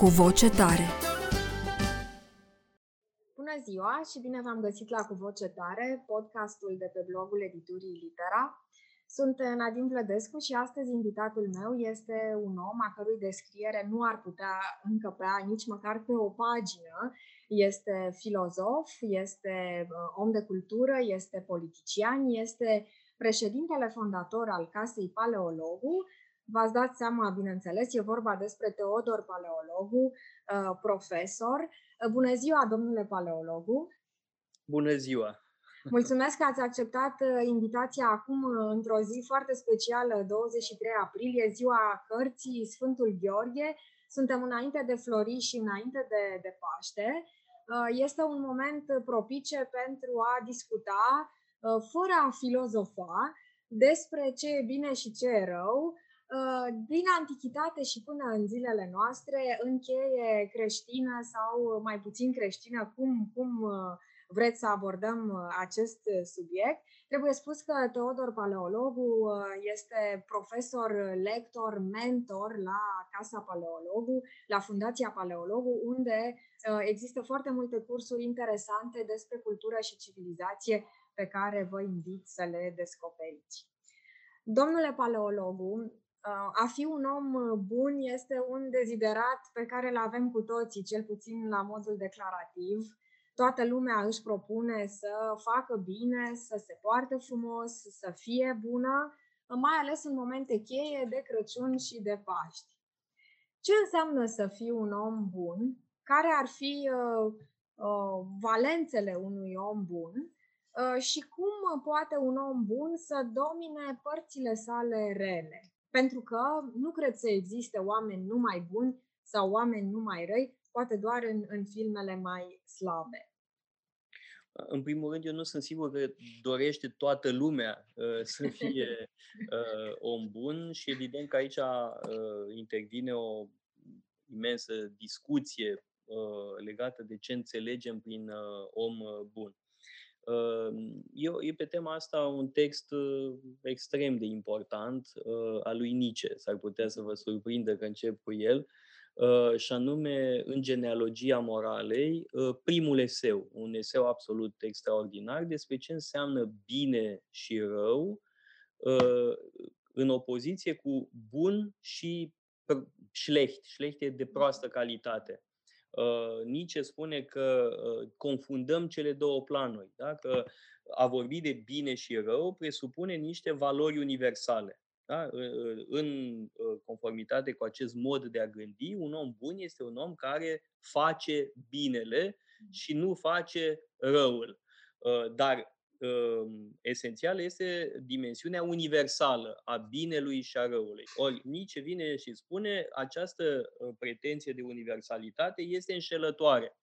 cu voce tare. Bună ziua și bine v-am găsit la Cu Voce Tare, podcastul de pe blogul editurii Litera. Sunt Nadim Vlădescu și astăzi invitatul meu este un om a cărui descriere nu ar putea încăpea nici măcar pe o pagină. Este filozof, este uh, om de cultură, este politician, este președintele fondator al Casei Paleologu, V-ați dat seama, bineînțeles, e vorba despre Teodor Paleologu, uh, profesor. Uh, bună ziua, domnule Paleologu! Bună ziua! Mulțumesc că ați acceptat uh, invitația acum într-o zi foarte specială, 23 aprilie, ziua cărții Sfântul Gheorghe. Suntem înainte de Flori și înainte de, de Paște. Este un moment propice pentru a discuta, fără a filozofa, despre ce e bine și ce e rău, Uh, din antichitate și până în zilele noastre, încheie creștină sau mai puțin creștină, cum, cum uh, vreți să abordăm uh, acest subiect. Trebuie spus că Teodor Paleologu este profesor, lector, mentor la Casa Paleologu, la Fundația Paleologu, unde există foarte multe cursuri interesante despre cultură și civilizație pe care vă invit să le descoperiți. Domnule Paleologu, a fi un om uh, bun este un deziderat pe care îl avem cu toții, cel puțin la modul declarativ. Toată lumea își propune să facă bine, să se poarte frumos, să fie bună, mai ales în momente cheie de Crăciun și de Paști. Ce înseamnă să fii un om bun? Care ar fi uh, uh, valențele unui om bun? Uh, și cum poate un om bun să domine părțile sale rele? Pentru că nu cred să existe oameni numai buni sau oameni numai răi, poate doar în, în filmele mai slabe. În primul rând, eu nu sunt sigur că dorește toată lumea uh, să fie uh, om bun și evident că aici uh, intervine o imensă discuție uh, legată de ce înțelegem prin uh, om uh, bun. E, e pe tema asta un text uh, extrem de important uh, al lui Nietzsche. S-ar putea să vă surprindă că încep cu el. Uh, și anume, în genealogia moralei, primul eseu, un eseu absolut extraordinar despre ce înseamnă bine și rău în opoziție cu bun și șlecht. Șlecht e de proastă calitate. Uh, Nietzsche spune că uh, confundăm cele două planuri. Da? Că a vorbi de bine și rău presupune niște valori universale. Da? În conformitate cu acest mod de a gândi, un om bun este un om care face binele și nu face răul. Uh, dar Ehm, esențială este dimensiunea universală a binelui și a răului. Ori Nietzsche vine și spune această ă, pretenție de universalitate este înșelătoare.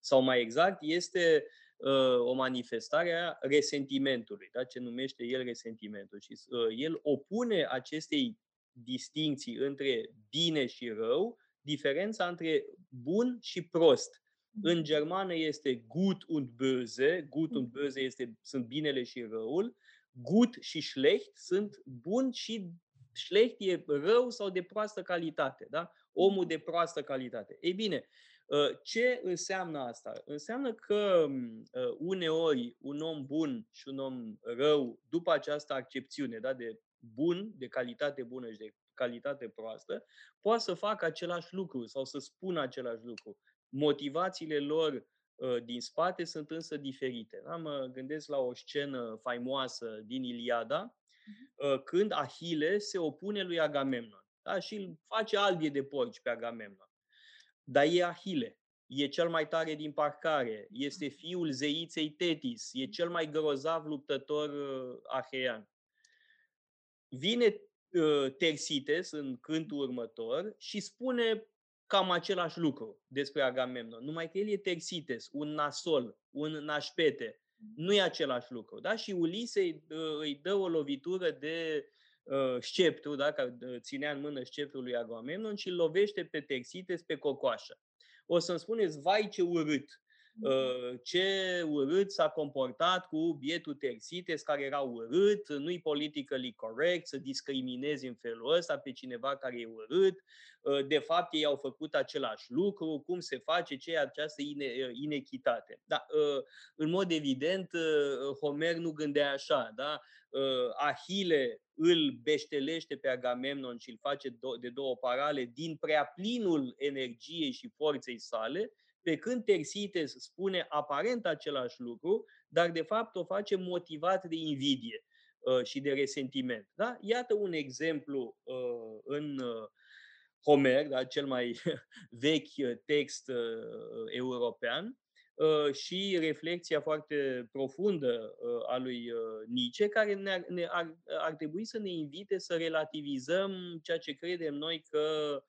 Sau mai exact, este uh, o manifestare a resentimentului, da? ce numește el resentimentul. Și uh, el opune acestei distinții între bine și rău, diferența între bun și prost. În germană este gut und böse. Gut und böse este, sunt binele și răul. Gut și schlecht sunt bun și schlecht e rău sau de proastă calitate. Da? Omul de proastă calitate. Ei bine, ă, ce înseamnă asta? Înseamnă că ă, uneori un om bun și un om rău, după această accepțiune da, de bun, de calitate bună și de calitate proastă, poate să facă același lucru sau să spună același lucru. Motivațiile lor ă, din spate sunt însă diferite. Da? Mă gândesc la o scenă faimoasă din Iliada, mhm. ă, când Ahile se opune lui Agamemnon da? și îl face albie de porci pe Agamemnon. Dar e Ahile, e cel mai tare din parcare, este mhm. fiul zeiței Tetis, e cel mai grozav luptător ă, ahean. Vine Tersites în cântul următor și spune cam același lucru despre Agamemnon, numai că el e Tersites, un nasol, un nașpete. Nu e același lucru. Da? Și Ulise îi, îi dă o lovitură de uh, sceptru, da? care ținea în mână sceptrul lui Agamemnon și îl lovește pe Tersites pe cocoașă. O să-mi spuneți, vai ce urât! Uh, ce urât s-a comportat cu bietul Tersites, care era urât, nu-i politically correct să discriminezi în felul ăsta pe cineva care e urât, uh, de fapt ei au făcut același lucru, cum se face, ce e această ine- uh, inechitate. Da, în mod evident, Homer nu gândea așa, da? Ahile îl beștelește pe Agamemnon și îl face de două parale din prea plinul energiei și forței sale, pe când Tersites spune aparent același lucru, dar de fapt o face motivat de invidie uh, și de resentiment. Da? Iată un exemplu uh, în uh, Homer, da? cel mai vechi text european, și reflexia foarte profundă a lui Nietzsche, care ne-ar, ne ar, ar trebui să ne invite să relativizăm ceea ce credem noi că Uh,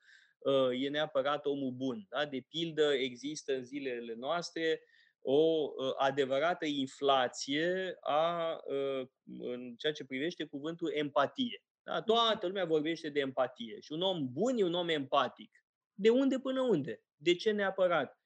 e neapărat omul bun. Da? De pildă, există în zilele noastre o uh, adevărată inflație a, uh, în ceea ce privește cuvântul empatie. Da? Toată lumea vorbește de empatie și un om bun e un om empatic. De unde până unde? De ce neapărat?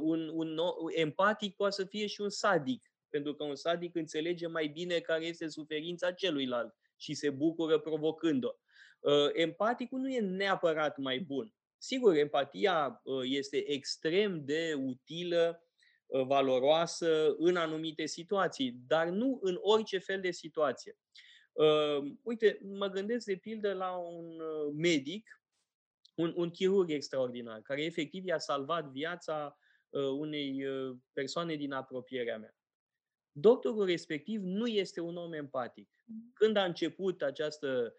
Un, un empatic poate să fie și un sadic, pentru că un sadic înțelege mai bine care este suferința celuilalt și se bucură provocând-o. Uh, empaticul nu e neapărat mai bun. Sigur, empatia uh, este extrem de utilă, uh, valoroasă în anumite situații, dar nu în orice fel de situație. Uite, mă gândesc de pildă la un medic, un, un chirurg extraordinar, care efectiv i-a salvat viața unei persoane din apropierea mea. Doctorul respectiv nu este un om empatic. Mm. Când a început această Uh,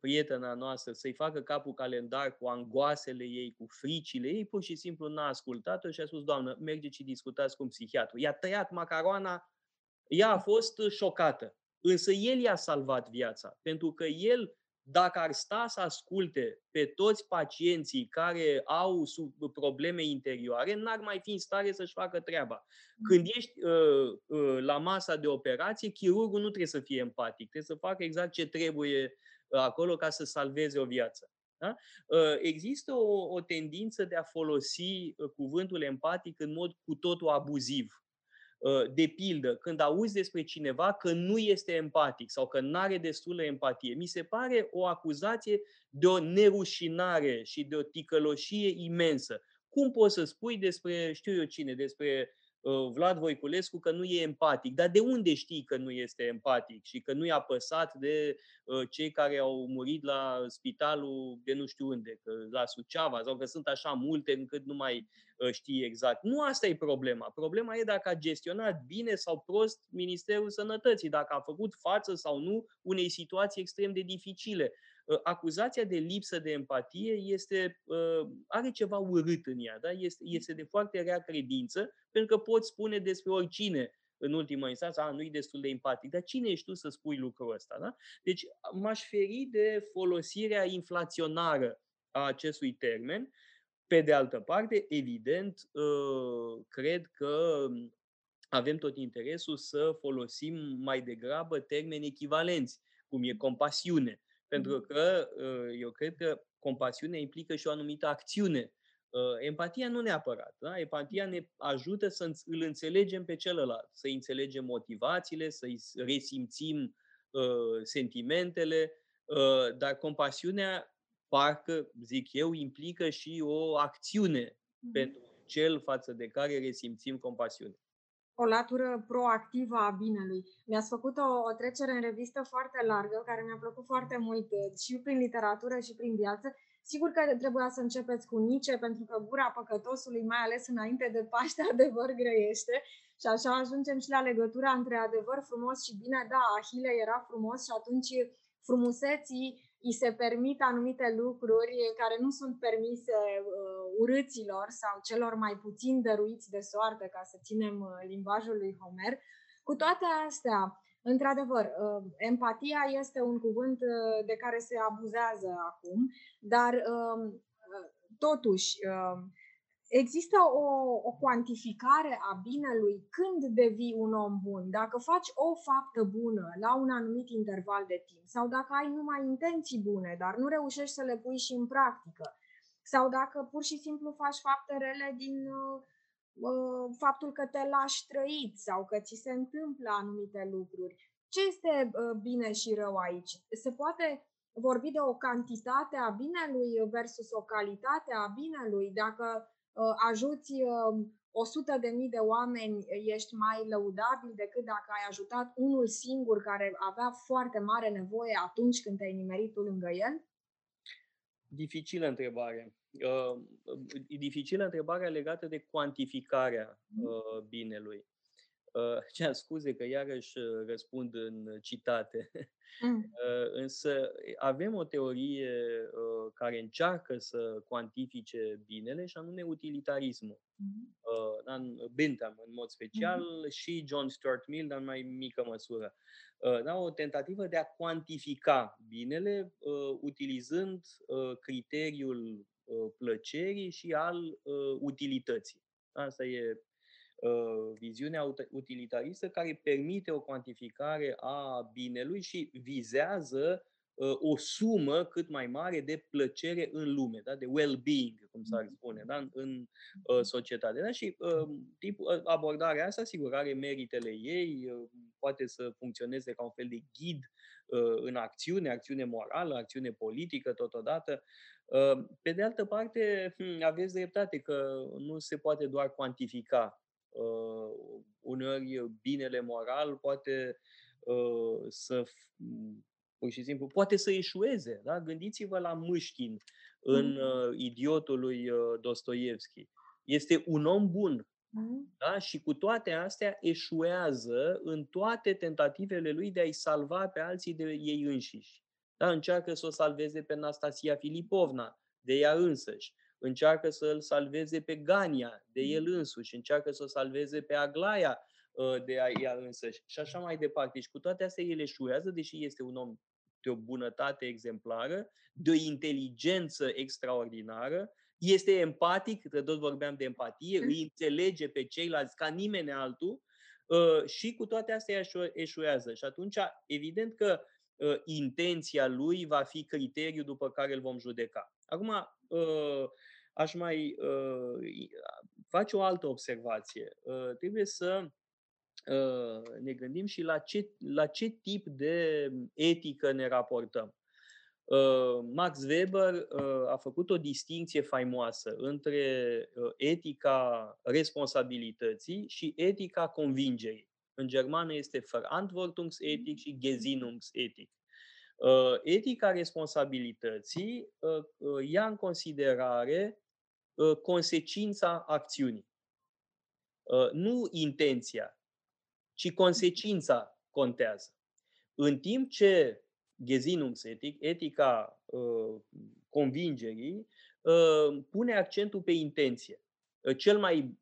prietena noastră să-i facă capul calendar cu angoasele ei, cu fricile ei, pur și simplu n-a ascultat-o și a spus, Doamnă, mergeți și discutați cu un psihiatru. I-a tăiat macaroana, ea a fost șocată. Însă el i-a salvat viața, pentru că el dacă ar sta să asculte pe toți pacienții care au probleme interioare, n-ar mai fi în stare să-și facă treaba. Când mm. ești uh, uh, la masa de operație, chirurgul nu trebuie să fie empatic, trebuie să facă exact ce trebuie uh, acolo ca să salveze o viață. Da? Uh, există o, o tendință de a folosi uh, cuvântul empatic în mod cu totul abuziv. Uh, de pildă, când auzi despre cineva că nu este empatic sau că nu are destulă empatie, mi se pare o acuzație de o nerușinare și de o ticăloșie imensă. Cum poți să spui despre, știu eu cine, despre Uh, Vlad Voiculescu că nu e empatic. Dar de unde știi că nu este empatic și că nu e apăsat de uh, cei care au murit la spitalul de nu știu unde, că la Suceava sau că sunt așa multe încât nu mai uh, știi exact. Nu asta e problema. Problema e dacă a gestionat bine sau prost Ministerul Sănătății, dacă a făcut față sau nu unei situații extrem de dificile. Ă, acuzația de lipsă de empatie este, ă, are ceva urât în ea, da? este, este de foarte rea credință, pentru că poți spune despre oricine în ultima instanță, a, nu-i destul de empatic. Dar cine ești tu să spui lucrul ăsta? Da? Deci m-aș feri de folosirea inflaționară a acestui termen. Pe de altă parte, evident, ă, cred că avem tot interesul să folosim mai degrabă termeni echivalenți, cum e compasiune pentru mm-hmm. că uh, eu cred că compasiunea implică și o anumită acțiune. Uh, empatia nu neapărat. Da? Empatia ne ajută să îl înțelegem pe celălalt, să înțelegem motivațiile, să-i resimțim uh, sentimentele, dar compasiunea, parcă, zic eu, implică și o acțiune mm-hmm. pentru cel față de care resimțim compasiune o latură proactivă a binelui. Mi-ați făcut o, o trecere în revistă foarte largă, care mi-a plăcut foarte mult uh, și prin literatură și prin viață. Sigur că trebuia să începeți cu Nice, pentru că gura păcătosului, mai ales înainte de Paște, adevăr grăiește. Și așa ajungem și la legătura între adevăr frumos și bine. Da, Ahile era frumos și atunci frumuseții îi se permit anumite lucruri care nu sunt permise uh, urâților sau celor mai puțin dăruiți de soartă, ca să ținem uh, limbajul lui Homer. Cu toate astea, într-adevăr, uh, empatia este un cuvânt uh, de care se abuzează acum, dar uh, totuși, există o, o cuantificare a binelui când devii un om bun. Dacă faci o faptă bună la un anumit interval de timp sau dacă ai numai intenții bune, dar nu reușești să le pui și în practică, sau dacă pur și simplu faci fapte rele din uh, uh, faptul că te lași trăit sau că ți se întâmplă anumite lucruri. Ce este uh, bine și rău aici? Se poate vorbi de o cantitate a binelui versus o calitate a binelui. Dacă uh, ajuți uh, 100 de mii de oameni, ești mai lăudabil decât dacă ai ajutat unul singur care avea foarte mare nevoie atunci când te-ai nimerit tu lângă el? Dificilă întrebare. Uh, e dificilă întrebarea legată de cuantificarea mm. uh, binelui. Uh, ce scuze că iarăși uh, răspund în citate. Mm. Uh, însă avem o teorie uh, care încearcă să cuantifice binele și anume utilitarismul. Mm. Uh, Bentham în mod special mm. și John Stuart Mill, dar în mai mică măsură. Uh, da, o tentativă de a cuantifica binele uh, utilizând uh, criteriul uh, plăcerii și al uh, utilității. Asta e Uh, viziunea utilitaristă care permite o cuantificare a binelui și vizează uh, o sumă cât mai mare de plăcere în lume, da? de well-being, cum s-ar mm-hmm. spune, da? în uh, societate. Da? Și uh, tipul, abordarea asta, sigur, are meritele ei, uh, poate să funcționeze ca un fel de ghid uh, în acțiune, acțiune morală, acțiune politică totodată. Uh, pe de altă parte, hmm, aveți dreptate că nu se poate doar cuantifica uh, uneori binele moral poate uh, să pur și simplu, poate să eșueze. Da? Gândiți-vă la Mâștin în mm. uh, Idiotul lui uh, Dostoevski. Este un om bun. Mm. Da? Și cu toate astea eșuează în toate tentativele lui de a-i salva pe alții de ei înșiși. Da? Încearcă să o salveze pe Nastasia Filipovna, de ea însăși încearcă să îl salveze pe Gania de mm. el însuși, încearcă să o salveze pe Aglaia uh, de ea însăși și așa mai departe. Și cu toate astea el eșuează, deși este un om de o bunătate exemplară, de o inteligență extraordinară, este empatic, că tot vorbeam de empatie, mm. îi înțelege pe ceilalți ca nimeni altul uh, și cu toate astea eșuează. Și atunci, evident că uh, intenția lui va fi criteriul după care îl vom judeca. Acum, aș mai uh, face o altă observație. Uh, trebuie să uh, ne gândim și la ce, la ce tip de etică ne raportăm. Uh, Max Weber uh, a făcut o distinție faimoasă între uh, etica responsabilității și etica convingerii. În germană este Verantwortungsethik și Gesinnungsethik. Uh, etica responsabilității uh, uh, ia în considerare consecința acțiunii. Nu intenția, ci consecința contează. În timp ce Gesinnungsetik, etica convingerii, pune accentul pe intenție. Cel mai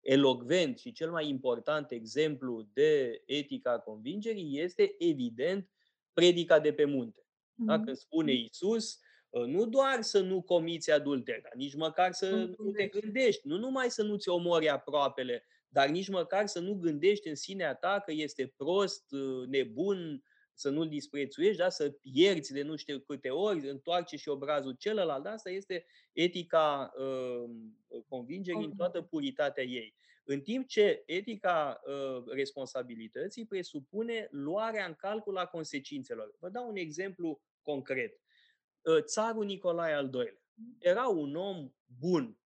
elogvent și cel mai important exemplu de etica convingerii este, evident, predica de pe munte. Dacă mm-hmm. spune Isus, ă, nu doar să nu comiți adulter, dar nici măcar să nu te gândești, nu numai să nu-ți omori aproapele, dar nici măcar să nu gândești în sinea ta că este prost, ă, nebun, să nu-l disprețuiești, da? să ierți de nu știu câte ori, întoarce și obrazul celălalt. Asta este etica uh, convingerii în toată puritatea ei. În timp ce etica uh, responsabilității presupune luarea în calcul a consecințelor. Vă dau un exemplu concret. Uh, țarul Nicolae al II-lea era un om bun,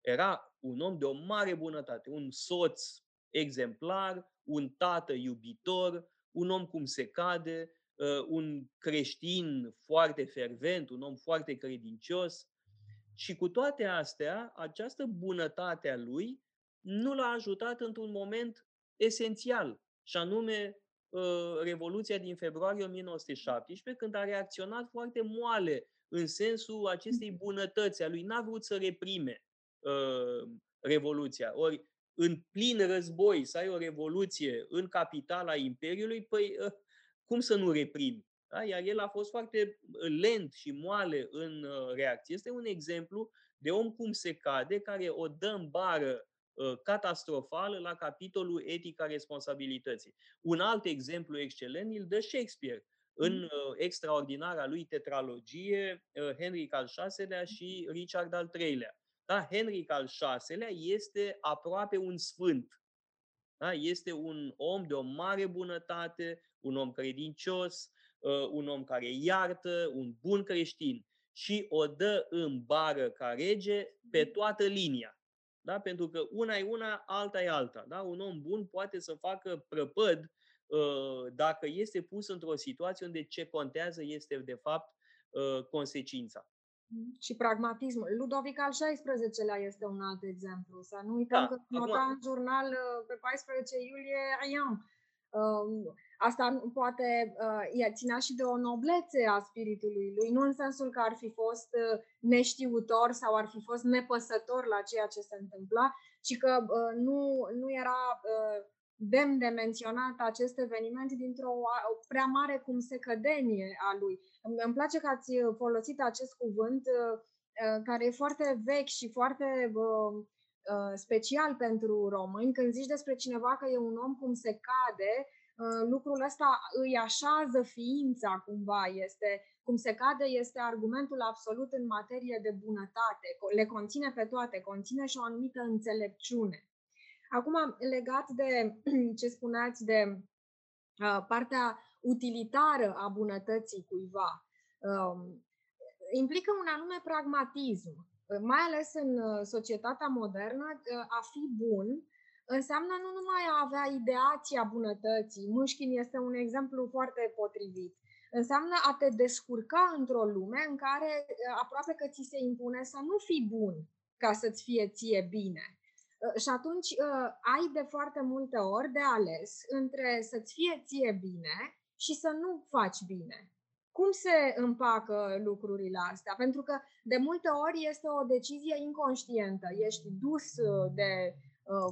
era un om de o mare bunătate, un soț exemplar, un tată iubitor, un om cum se cade, uh, un creștin foarte fervent, un om foarte credincios. Și cu toate astea, această bunătate a lui nu l-a ajutat într-un moment esențial, și anume uh, Revoluția din februarie 1917, când a reacționat foarte moale în sensul acestei mm. bunătăți a lui. N-a vrut să reprime uh, Revoluția. Ori, în plin război, să ai o revoluție în capitala Imperiului, păi uh, cum să nu reprimi? Da? Iar el a fost foarte lent și moale în reacție. Este un exemplu de om cum se cade, care o dă în bară catastrofală la capitolul etica responsabilității. Un alt exemplu excelent îl dă Shakespeare în mm. extraordinara lui tetralogie Henry al VI-lea și Richard al III-lea. Da? Henry al VI-lea este aproape un sfânt. Da? Este un om de o mare bunătate, un om credincios, uh, un om care iartă, un bun creștin și o dă în bară ca rege pe toată linia. Da? Pentru că una e una, alta e alta. Da? Un om bun poate să facă prăpăd uh, dacă este pus într-o situație unde ce contează este, de fapt, uh, consecința și pragmatismul. Ludovic al XVI-lea este un alt exemplu. Să nu uităm da, că nota acum... în jurnal uh, pe 14 iulie Rien. Um, asta poate uh, ținea și de o noblețe a spiritului lui, nu în sensul că ar fi fost uh, neștiutor sau ar fi fost nepăsător la ceea ce se întâmpla, ci că nu, nu era demn de menționat acest eveniment dintr-o prea mare cum se cădenie a lui. Îmi place că ați folosit acest cuvânt uh, uh, care e foarte vechi și foarte uh, special pentru români. Când zici despre cineva că e un om cum se cade, lucrul ăsta îi așează ființa cumva, este cum se cade este argumentul absolut în materie de bunătate. Le conține pe toate, conține și o anumită înțelepciune. Acum, legat de ce spuneați de uh, partea utilitară a bunătății cuiva, um, implică un anume pragmatism, mai ales în uh, societatea modernă, uh, a fi bun înseamnă nu numai a avea ideația bunătății, Mușchin este un exemplu foarte potrivit, înseamnă a te descurca într-o lume în care aproape că ți se impune să nu fii bun ca să-ți fie ție bine. Uh, și atunci uh, ai de foarte multe ori de ales între să-ți fie ție bine și să nu faci bine. Cum se împacă lucrurile astea? Pentru că de multe ori este o decizie inconștientă. Ești dus uh, de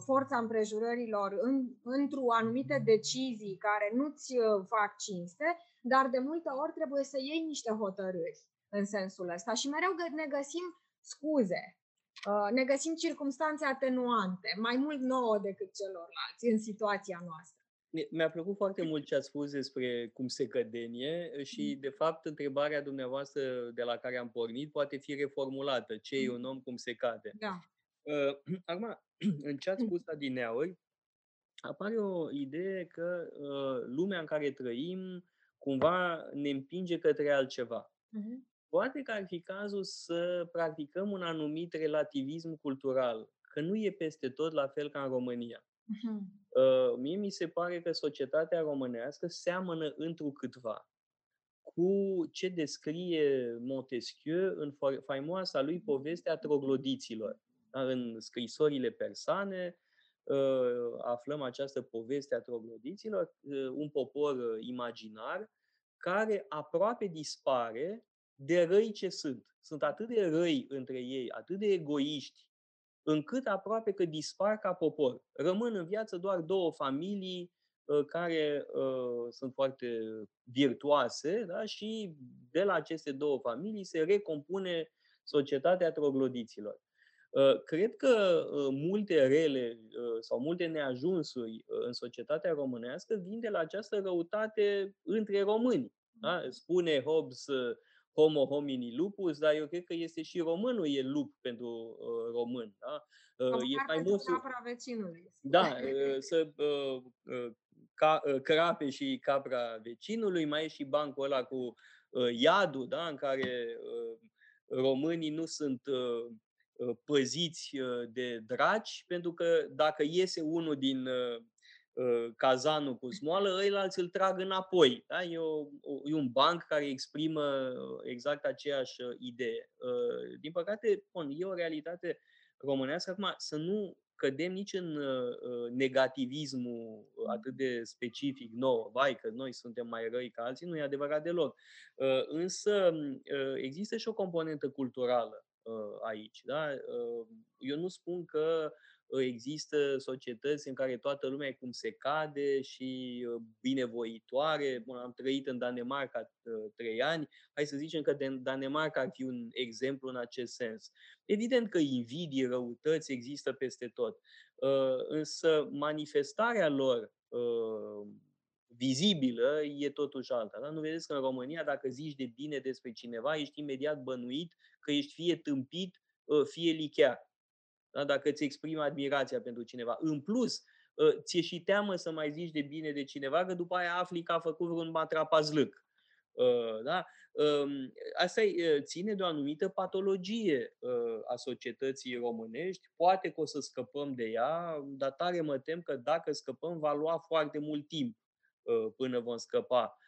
forța împrejurărilor în, într-o anumite decizii care nu-ți fac cinste, dar de multe ori trebuie să iei niște hotărâri în sensul ăsta și mereu ne găsim scuze Uh, ne găsim circumstanțe atenuante, mai mult nouă decât celorlalți în situația noastră. Mi-a plăcut foarte mult ce ați spus despre cum se cădenie și, mm. de fapt, întrebarea dumneavoastră de la care am pornit poate fi reformulată. Ce e un mm. om, cum se cade? Da. Uh, acum, în ce ați spus adineauri, apare o idee că uh, lumea în care trăim cumva ne împinge către altceva. Uh-huh. Poate că ar fi cazul să practicăm un anumit relativism cultural, că nu e peste tot la fel ca în România. Uh-huh. Uh, mie mi se pare că societatea românească seamănă întrucâtva cu ce descrie Montesquieu în faimoasa lui povestea troglodiților. Da, în scrisorile persane uh, aflăm această poveste a troglodiților, uh, un popor uh, imaginar care aproape dispare de răi ce sunt. Sunt atât de răi între ei, atât de egoiști, încât aproape că dispar ca popor. Rămân în viață doar două familii uh, care uh, sunt foarte virtuoase da? și de la aceste două familii se recompune societatea troglodiților. Uh, cred că uh, multe rele sau multe neajunsuri în societatea românească vin de la această răutate între români. Da? Spune Hobbes homo homini lupus, dar eu cred că este și românul e lup pentru uh, român. Da? Uh, e faimosul... capra vecinului. Da, uh, să uh, uh, ca, uh, crape și capra vecinului, mai e și bancul ăla cu uh, iadul, da? în care uh, românii nu sunt uh, uh păziți de draci, pentru că dacă iese unul din Uh, cazanul cu smoală, ăilalți îl trag înapoi. Da? E, o, e un banc care exprimă exact aceeași uh, idee. Uh, din păcate, bun, e o realitate românească. Acum, să nu cădem nici în negativismul atât de specific nou, vai că noi suntem mai răi ca alții, nu e adevărat deloc. Însă există și o componentă culturală aici. Da? Eu nu spun că există societăți în care toată lumea e cum se cade și binevoitoare. Bun, am trăit în Danemarca trei ani. Hai să zicem că Danemarca ar fi un exemplu în acest sens. Evident că invidii, răutăți există peste tot. Însă manifestarea lor vizibilă e totuși alta. Da? Nu vedeți că în România, dacă zici de bine despre cineva, ești imediat bănuit că ești fie tâmpit, fie lichear da? dacă îți exprimi admirația pentru cineva. În plus, ă, ți-e și teamă să mai zici de bine de cineva, că după aia afli că a făcut vreun matrapazlâc. Ă, da? Ă, asta ține de o anumită patologie a societății românești. Poate că o să scăpăm de ea, dar tare mă tem că dacă scăpăm, va lua foarte mult timp până vom scăpa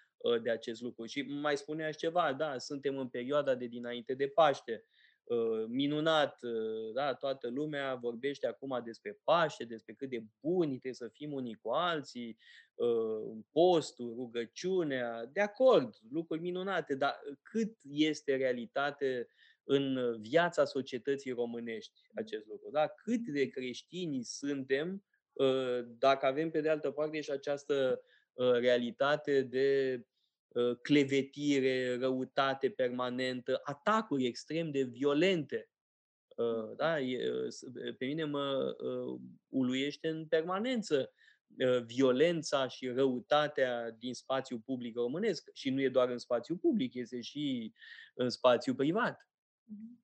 de acest lucru. Și mai spuneați ceva, da, suntem în perioada de dinainte de Paște. Uh, minunat, uh, da, toată lumea vorbește acum despre Paște, despre cât de buni trebuie să fim unii cu alții, uh, postul, rugăciunea, de acord, lucruri minunate, dar cât este realitate în viața societății românești acest lucru? Da? Cât de creștini suntem dacă avem pe de altă parte și această realitate de Uh, clevetire, răutate permanentă, atacuri extrem de violente. Uh, mm. Da? Uh, pe mine mă uluiește în permanență violența și răutatea din spațiul public românesc. Și nu e doar în spațiu public, este și în spațiu privat. Mm-hmm.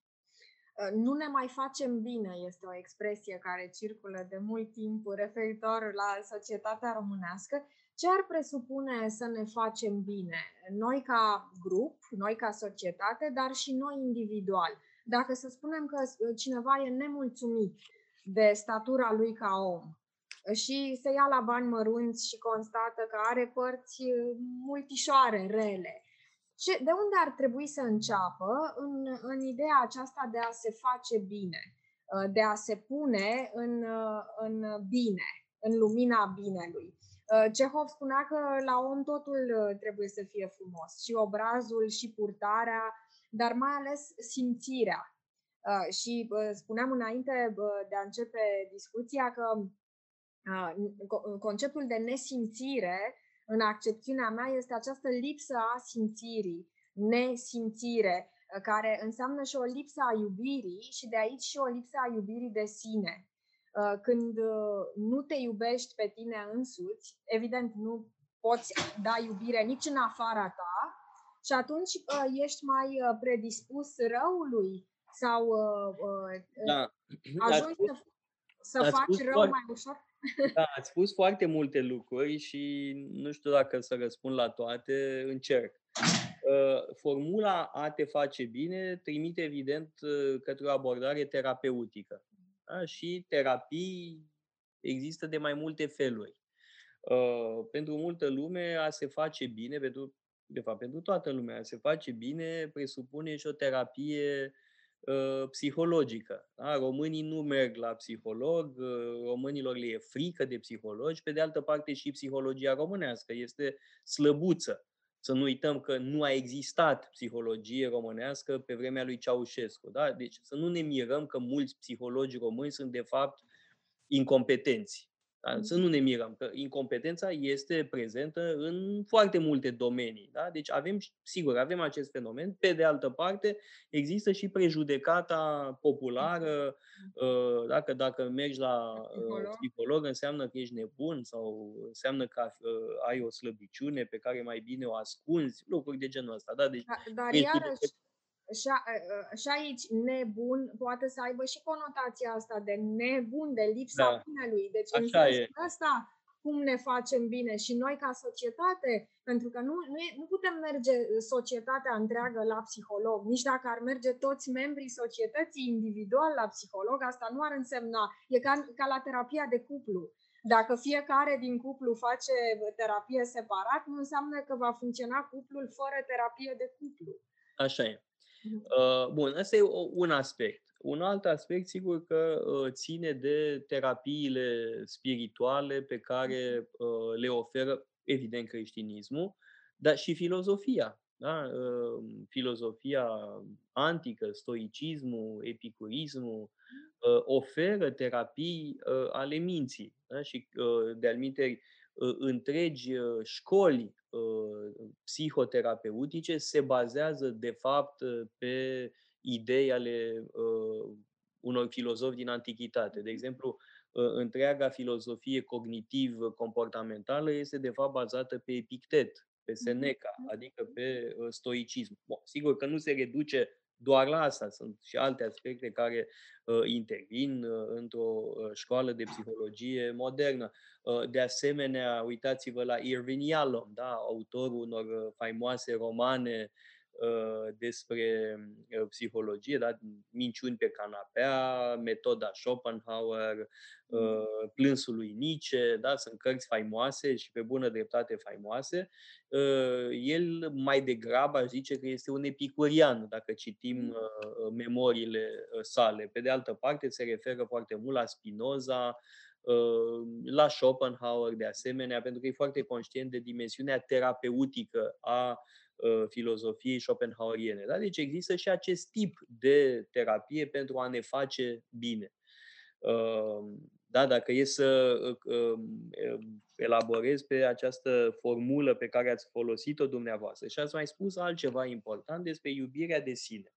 Nu ne mai facem bine este o expresie care circulă de mult timp referitor la societatea românească ce ar presupune să ne facem bine? Noi ca grup, noi ca societate, dar și noi individual. Dacă să spunem că cineva e nemulțumit de statura lui ca om și se ia la bani mărunți și constată că are părți multișoare, rele, ce, de unde ar trebui să înceapă în, în ideea aceasta de a se face bine, de a se pune în, în bine, în lumina binelui? Uh, Cehov spunea că la om totul uh, trebuie să fie frumos, și obrazul, și purtarea, dar mai ales simțirea. Uh, și spuneam înainte de a începe discuția că conceptul de nesimțire, în accepțiunea mea, este această lipsă a simțirii, nesimțire, care înseamnă și o lipsă a iubirii și de aici și o lipsă a iubirii de sine. Uh, când uh, nu te iubești pe tine însuți, evident nu poți da iubire nici în afara ta și atunci uh, ești mai predispus răului sau da. ajungi spus, să, să faci rău foarte, mai ușor? Da, ați spus foarte multe lucruri și nu știu dacă să răspund la toate, încerc. Formula a te face bine trimite evident către o abordare terapeutică. Da? Și terapii există de mai multe feluri. Uh, pentru multă lume a se face bine, pentru, de fapt pentru toată lumea, a se face bine presupune și o terapie uh, psihologică. Da? Românii nu merg la psiholog, uh, românilor le e frică de psihologi, pe de altă parte și psihologia românească este slăbuță. Să nu uităm că nu a existat psihologie românească pe vremea lui Ceaușescu. Da? Deci să nu ne mirăm că mulți psihologi români sunt de fapt incompetenți. Da? Să nu ne mirăm că incompetența este prezentă în foarte multe domenii. Da? Deci avem, sigur, avem acest fenomen. Pe de altă parte, există și prejudecata populară, uh, dacă, dacă mergi la uh, psiholog. psiholog, înseamnă că ești nebun sau înseamnă că uh, ai o slăbiciune pe care mai bine o ascunzi, lucruri de genul ăsta. Da? Deci, da, dar iarăși, și, a, și aici nebun poate să aibă și conotația asta de nebun, de lipsa da. binelui. Deci Așa în sensul e. ăsta cum ne facem bine și noi ca societate, pentru că nu, nu, e, nu putem merge societatea întreagă la psiholog, nici dacă ar merge toți membrii societății individual la psiholog, asta nu ar însemna, e ca, ca la terapia de cuplu. Dacă fiecare din cuplu face terapie separat, nu înseamnă că va funcționa cuplul fără terapie de cuplu. Așa e. Uh, bun, ăsta e un aspect. Un alt aspect, sigur că uh, ține de terapiile spirituale pe care uh, le oferă, evident, creștinismul, dar și filozofia. Da? Uh, filozofia antică, stoicismul, epicurismul, uh, oferă terapii uh, ale minții. Da? Și, de-al minteri, întregi școli psihoterapeutice se bazează, de fapt, pe idei ale unor filozofi din antichitate. De exemplu, întreaga filozofie cognitiv-comportamentală este, de fapt, bazată pe Epictet, pe mhm. Seneca, adică pe uh, stoicism. Bun, sigur că nu se reduce doar la asta, sunt și alte aspecte care uh, intervin uh, într-o uh, școală de psihologie modernă. Uh, de asemenea, uitați-vă la Irvin Yalom, da, autorul unor uh, faimoase romane Uh, despre uh, psihologie, da? minciuni pe canapea, metoda Schopenhauer, mm. uh, plânsul lui Nietzsche, da? sunt cărți faimoase și pe bună dreptate faimoase. El mai degrabă aș zice că este un epicurian, dacă citim mm. memoriile sale. Pe de altă parte, se referă foarte mult la Spinoza, la Schopenhauer de asemenea, pentru că e foarte conștient de dimensiunea terapeutică a Uh, filozofiei schopenhaueriene. Da? Deci există și acest tip de terapie pentru a ne face bine. Uh, da, dacă e să uh, elaborez pe această formulă pe care ați folosit-o dumneavoastră și ați mai spus altceva important despre iubirea de sine.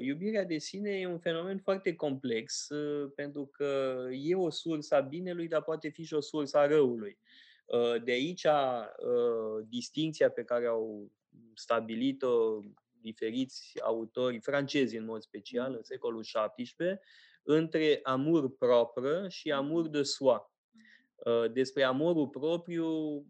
Iubirea de sine e un fenomen foarte complex pentru că e o sursă a binelui, dar poate fi și o sursă a răului. Uh, de aici uh, distinția pe care au stabilit-o diferiți autori francezi în mod special în secolul XVII între amur propriu și amur de soi. Uh, despre amorul propriu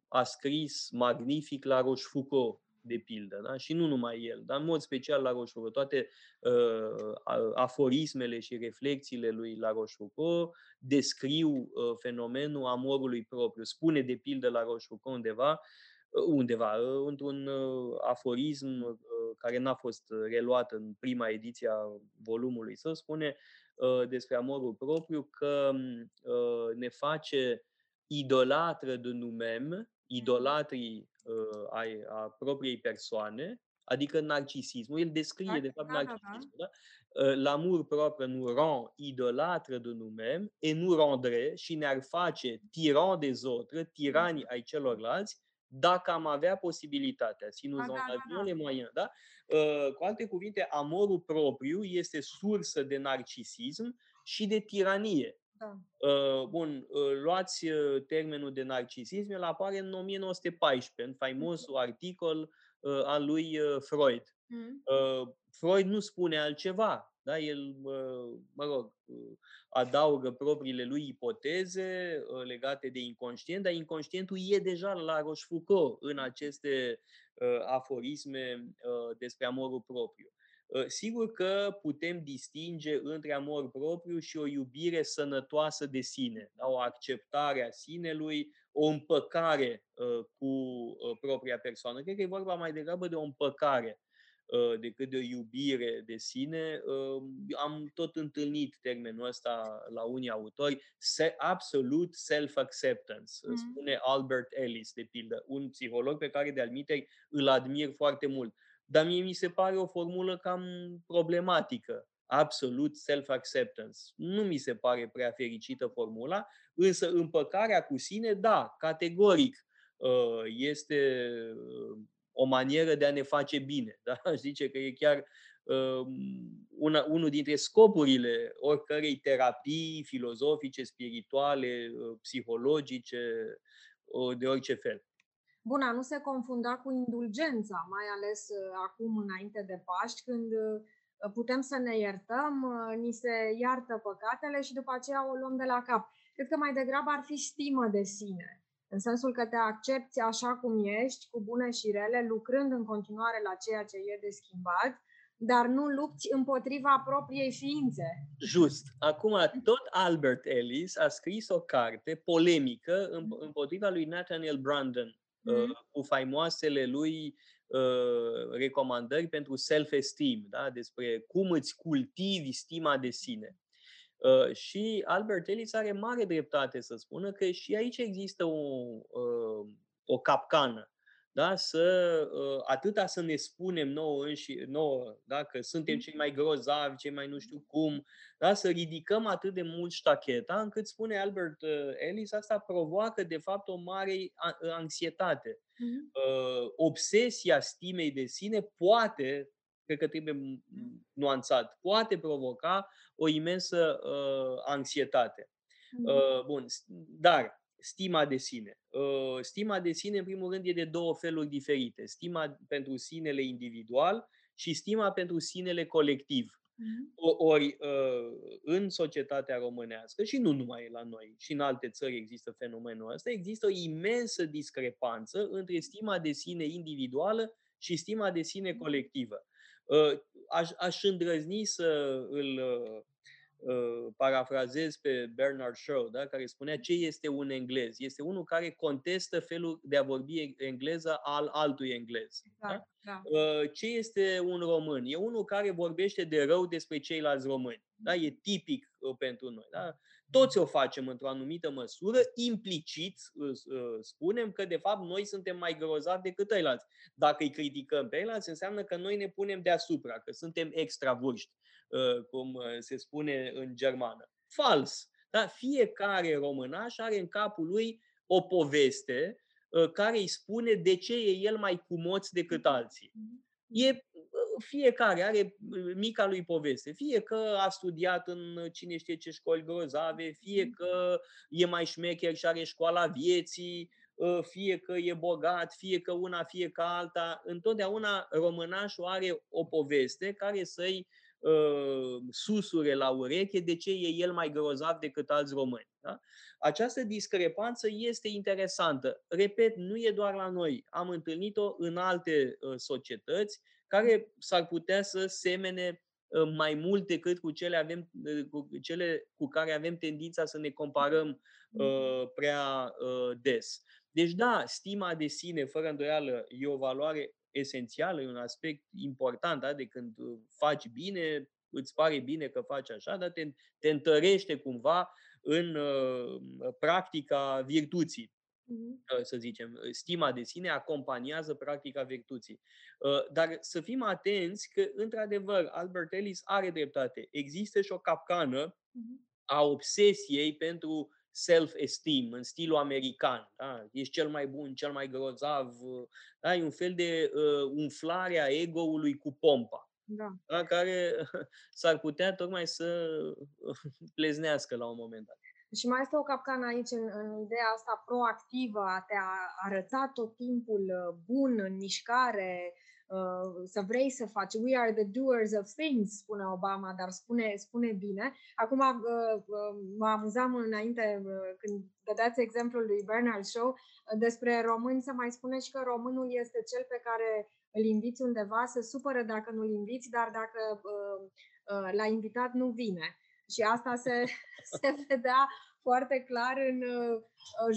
a scris magnific la Rochefoucauld, de pildă, da? și nu numai el, dar în mod special la Rochefoucauld. Toate uh, aforismele și reflexiile lui la Rochefoucauld descriu uh, fenomenul amorului propriu. Spune de pildă la Rochefoucauld undeva, uh, undeva, uh, într-un uh, aforism uh, care n-a fost reluat în prima ediție a volumului său, spune uh, despre amorul propriu că uh, ne face idolatră de numem, idolatrii uh, ai, a propriei persoane, adică narcisismul. El descrie, da, de fapt, da, narcisismul. Da? Uh, l'amour propre nous rend idolâtre de nous-mêmes et nous rendrait și ne-ar face tiran des autres, tirani ai celorlalți, dacă am avea posibilitatea, si nous da, en da, da, da. les moyens. Da? Uh, cu alte cuvinte, amorul propriu este sursă de narcisism și de tiranie. Da. Uh, bun, uh, luați uh, termenul de narcisism, el apare în 1914, în faimosul articol al lui Freud. Mm. Freud nu spune altceva, da? El, mă rog, adaugă propriile lui ipoteze legate de inconștient, dar inconștientul e deja la Rochefoucauld în aceste aforisme despre amorul propriu. Ă, sigur că putem distinge între amor propriu și o iubire sănătoasă de sine, da? o acceptare a sinelui, o împăcare ă, cu ă, propria persoană. Cred că e vorba mai degrabă de o împăcare decât de o iubire de sine. Am tot întâlnit termenul ăsta la unii autori, absolute self-acceptance, mm. spune Albert Ellis, de pildă, un psiholog pe care de-al îl admir foarte mult dar mie mi se pare o formulă cam problematică. Absolut self-acceptance. Nu mi se pare prea fericită formula, însă împăcarea cu sine, da, categoric, uh, este uh, o manieră de a ne face bine. Da? Aș zice că e chiar uh, una, unul dintre scopurile oricărei terapii filozofice, spirituale, psihologice, de orice fel. Bun, a nu se confunda cu indulgența, mai ales uh, acum înainte de Paști, când uh, putem să ne iertăm, uh, ni se iartă păcatele și după aceea o luăm de la cap. Cred că mai degrabă ar fi stimă de sine, în sensul că te accepti așa cum ești, cu bune și rele, lucrând în continuare la ceea ce e de schimbat, dar nu lupți împotriva propriei ființe. Just. Acum, tot Albert Ellis a scris o carte polemică împotriva lui Nathaniel Brandon, mm. cu faimoasele lui uh, recomandări pentru self-esteem, da? despre cum îți cultivi stima de sine. Uh, și Albert Ellis are mare dreptate să spună că și aici există o, uh, o capcană. Da? să uh, atâta să ne spunem nouă, înși, nouă da? că suntem cei mai grozavi, cei mai nu știu cum, da? să ridicăm atât de mult ștacheta, încât spune Albert uh, Ellis, asta provoacă de fapt o mare anxietate. Uh, obsesia stimei de sine poate, cred că trebuie nuanțat, poate provoca o imensă uh, anxietate. Uh, bun, dar stima de sine. Uh, stima de sine, în primul rând, e de două feluri diferite. Stima pentru sinele individual și stima pentru sinele colectiv. Mm-hmm. Ori, uh, în societatea românească, și nu numai la noi, și în alte țări există fenomenul ăsta, există o imensă discrepanță între stima de sine individuală și stima de sine mm-hmm. colectivă. Uh, aș, aș îndrăzni să îl Uh, parafrazez pe Bernard Shaw, da, care spunea ce este un englez. Este unul care contestă felul de a vorbi engleză al altui englez. Da? Da. Uh, ce este un român? E unul care vorbește de rău despre ceilalți români. Da? E tipic uh, pentru noi. Da? Toți o facem într-o anumită măsură, implicit spunem că de fapt noi suntem mai grozavi decât ceilalți. Dacă îi criticăm pe ceilalți, înseamnă că noi ne punem deasupra, că suntem extravârști. Uh, cum uh, se spune în germană. Fals. Da? Fiecare românaș are în capul lui o poveste uh, care îi spune de ce e el mai cumoț decât alții. E, fiecare are mica lui poveste. Fie că a studiat în cine știe ce școli grozave, fie că e mai șmecher și are școala vieții, fie că e bogat, fie că una, fie că alta. Întotdeauna românașul are o poveste care să-i uh, uh, susure la ureche de ce e el mai grozav decât alți români. Da? Această discrepanță este interesantă. Repet, nu e doar la noi. Am întâlnit-o în alte uh, societăți care s-ar putea să semene uh, mai mult decât cu cele, avem, uh, cu cele cu care avem tendința să ne comparăm uh, prea uh, des. Deci da, stima de sine, fără îndoială, e o valoare esențială, e un aspect important, da? de când uh, faci bine, îți pare bine că faci așa, dar te, te întărește cumva în uh, practica virtuții. Uh, să zicem, stima de sine acompaniază practica virtuții. Uh, dar să fim atenți că, într-adevăr, Albert Ellis are dreptate. Există și o capcană a obsesiei pentru self-esteem, în stilul american. Da? Ești cel mai bun, cel mai grozav. Da? E un fel de uh, umflare a ego-ului cu pompa. Da. Da? Care s-ar putea tocmai să pleznească la un moment dat. Și mai este o capcană aici în, în ideea asta proactivă, a te arăta tot timpul uh, bun, în mișcare, Uh, să vrei să faci. We are the doers of things, spune Obama, dar spune, spune bine. Acum uh, uh, mă amuzam înainte când dădeați exemplul lui Bernard Shaw despre români să mai spuneți că românul este cel pe care îl inviți undeva, se supără dacă nu-l inviți, dar dacă l-a invitat nu vine. Și asta se, se vedea foarte clar în uh,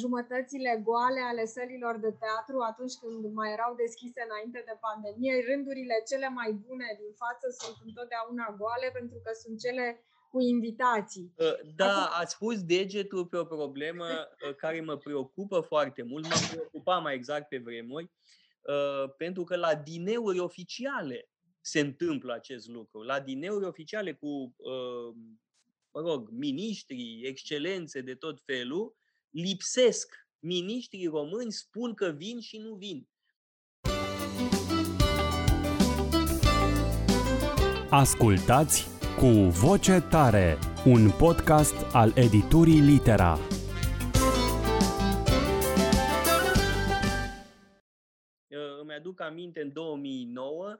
jumătățile goale ale sălilor de teatru, atunci când mai erau deschise înainte de pandemie. Rândurile cele mai bune din față sunt întotdeauna goale pentru că sunt cele cu invitații. Uh, da, Acum... ați pus degetul pe o problemă uh, care mă preocupă foarte mult, m-a preocupat mai exact pe vremuri, pentru că la dineuri oficiale se întâmplă acest lucru. La dineuri oficiale cu mă rog, miniștri, excelențe de tot felul, lipsesc. Miniștrii români spun că vin și nu vin. Ascultați cu voce tare, un podcast al editurii Litera. Îmi aduc aminte în 2009,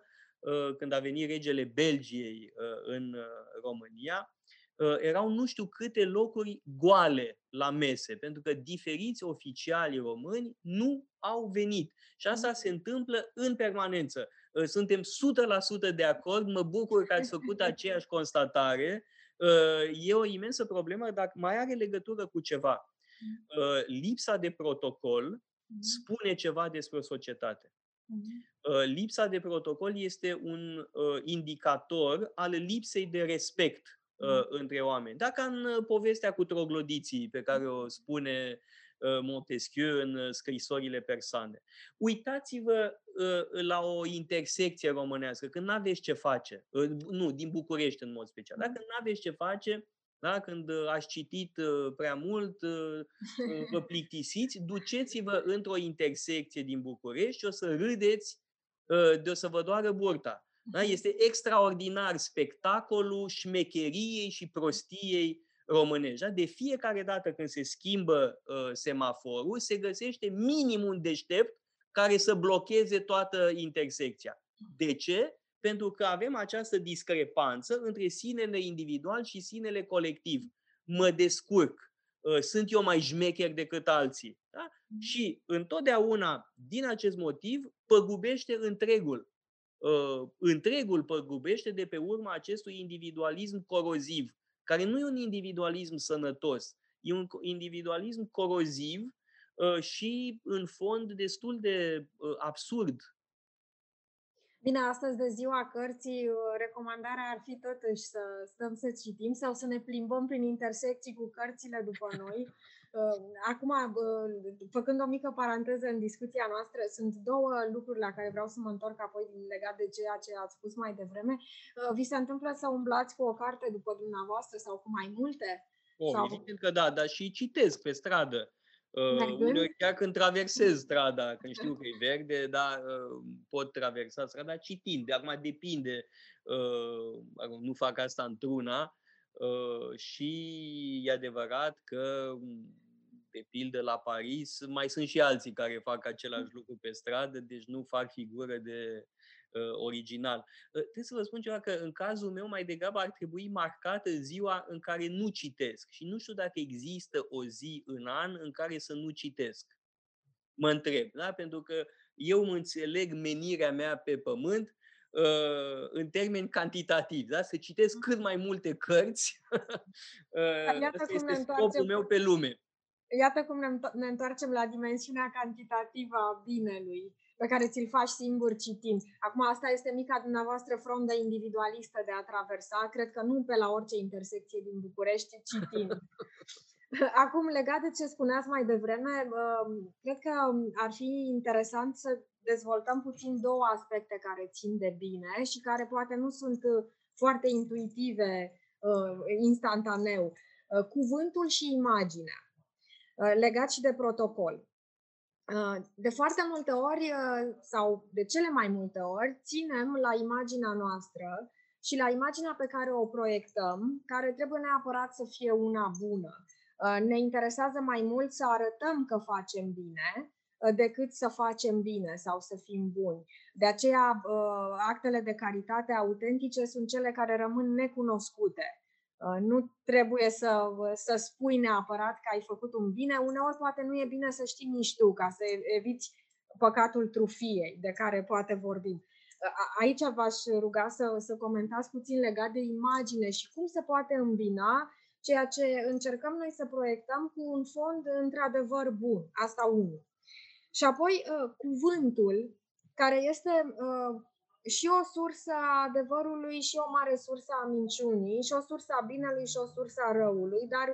când a venit regele Belgiei în România, Ă, erau nu știu câte locuri goale la mese, pentru că diferiți oficiali români nu au venit. Și asta se întâmplă în permanență. Ă, suntem 100% de acord, mă bucur că ați făcut aceeași constatare. Ă, e o imensă problemă, dar mai are legătură cu ceva. Lipsa de protocol spune ceva despre societate. Lipsa de protocol este un indicator al lipsei de respect uh, între oameni. Dacă în uh, povestea cu troglodiții pe care o spune Montesquieu în scrisorile persane. Uitați-vă la o intersecție românească, când nu aveți ce face, nu, din București în mod special, dacă nu aveți ce face, da? Când ați citit prea mult, vă plictisiți, duceți-vă într-o intersecție din București și o să râdeți de o să vă doară burta. Da? Este extraordinar spectacolul șmecheriei și prostiei românești. Da? De fiecare dată când se schimbă uh, semaforul, se găsește minim un deștept care să blocheze toată intersecția. De ce? Pentru că avem această discrepanță între sinele individual și sinele colectiv. Mă descurc, uh, sunt eu mai șmecher decât alții. Da? Mm. Și întotdeauna, din acest motiv, păgubește întregul. Uh, întregul păgubește de pe urma acestui individualism coroziv, care nu e un individualism sănătos, e un individualism coroziv uh, și, în fond, destul de uh, absurd. Bine, astăzi de ziua cărții, recomandarea ar fi totuși să stăm să citim sau să ne plimbăm prin intersecții cu cărțile după noi. Acum, făcând o mică paranteză în discuția noastră, sunt două lucruri la care vreau să mă întorc apoi legat de ceea ce ați spus mai devreme. Vi se întâmplă să umblați cu o carte după dumneavoastră sau cu mai multe? Oh, sau... evident că da, dar și citesc pe stradă. Uh, chiar când traversez strada, când știu că e verde, da, uh, pot traversa strada citind. De acum depinde, uh, nu fac asta într-una, uh, și e adevărat că de pildă la Paris, mai sunt și alții care fac același lucru pe stradă, deci nu fac figură de uh, original. Uh, trebuie să vă spun ceva că în cazul meu mai degrabă ar trebui marcată ziua în care nu citesc. Și nu știu dacă există o zi în an în care să nu citesc. Mă întreb, da? Pentru că eu mă înțeleg menirea mea pe pământ uh, în termeni cantitativi, da? să citesc cât mai multe cărți. uh, Asta este scopul meu pe lume. Iată cum ne, ne întoarcem la dimensiunea cantitativă a binelui, pe care ți-l faci singur citind. Acum, asta este mica dumneavoastră frondă individualistă de a traversa. Cred că nu pe la orice intersecție din București, citind. Acum, legat de ce spuneați mai devreme, um, cred că ar fi interesant să dezvoltăm puțin două aspecte care țin de bine și care poate nu sunt uh, foarte intuitive uh, instantaneu. Uh, cuvântul și imaginea. Uh, legat și de protocol. Uh, de foarte multe ori, uh, sau de cele mai multe ori, ținem la imaginea noastră și la imaginea pe care o proiectăm, care trebuie neapărat să fie una bună. Ne interesează mai mult să arătăm că facem bine decât să facem bine sau să fim buni. De aceea, actele de caritate autentice sunt cele care rămân necunoscute Uh, nu trebuie să, să spui neapărat că ai făcut un bine. Uneori poate nu e bine să știi nici tu, ca să eviți păcatul trufiei de care poate vorbim. Uh, aici v-aș ruga să, să comentați puțin legat de imagine și cum se poate îmbina ceea ce încercăm noi să proiectăm cu un fond într-adevăr bun. Asta unul. Și apoi uh, cuvântul, care este și o sursă a adevărului și o mare sursă a minciunii, și o sursă a binelui și o sursă a răului, dar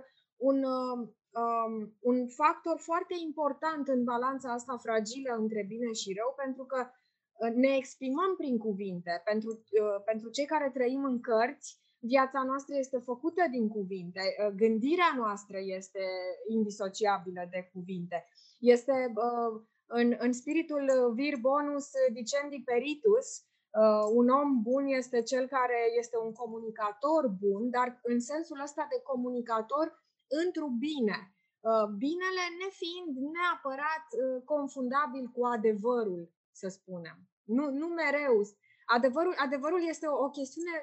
un, um, um, un factor foarte important în balanța asta fragilă între bine și rău, pentru că uh, ne exprimăm prin cuvinte. Pentru, uh, pentru cei care trăim în cărți, viața noastră este făcută din cuvinte, uh, gândirea noastră este indisociabilă de cuvinte. Este uh, în, în spiritul vir bonus dicendi peritus, Uh, un om bun este cel care este un comunicator bun, dar în sensul ăsta de comunicator într-un bine. Uh, binele nefiind neapărat uh, confundabil cu adevărul, să spunem. Nu, nu mereu. Adevărul, adevărul este o, o chestiune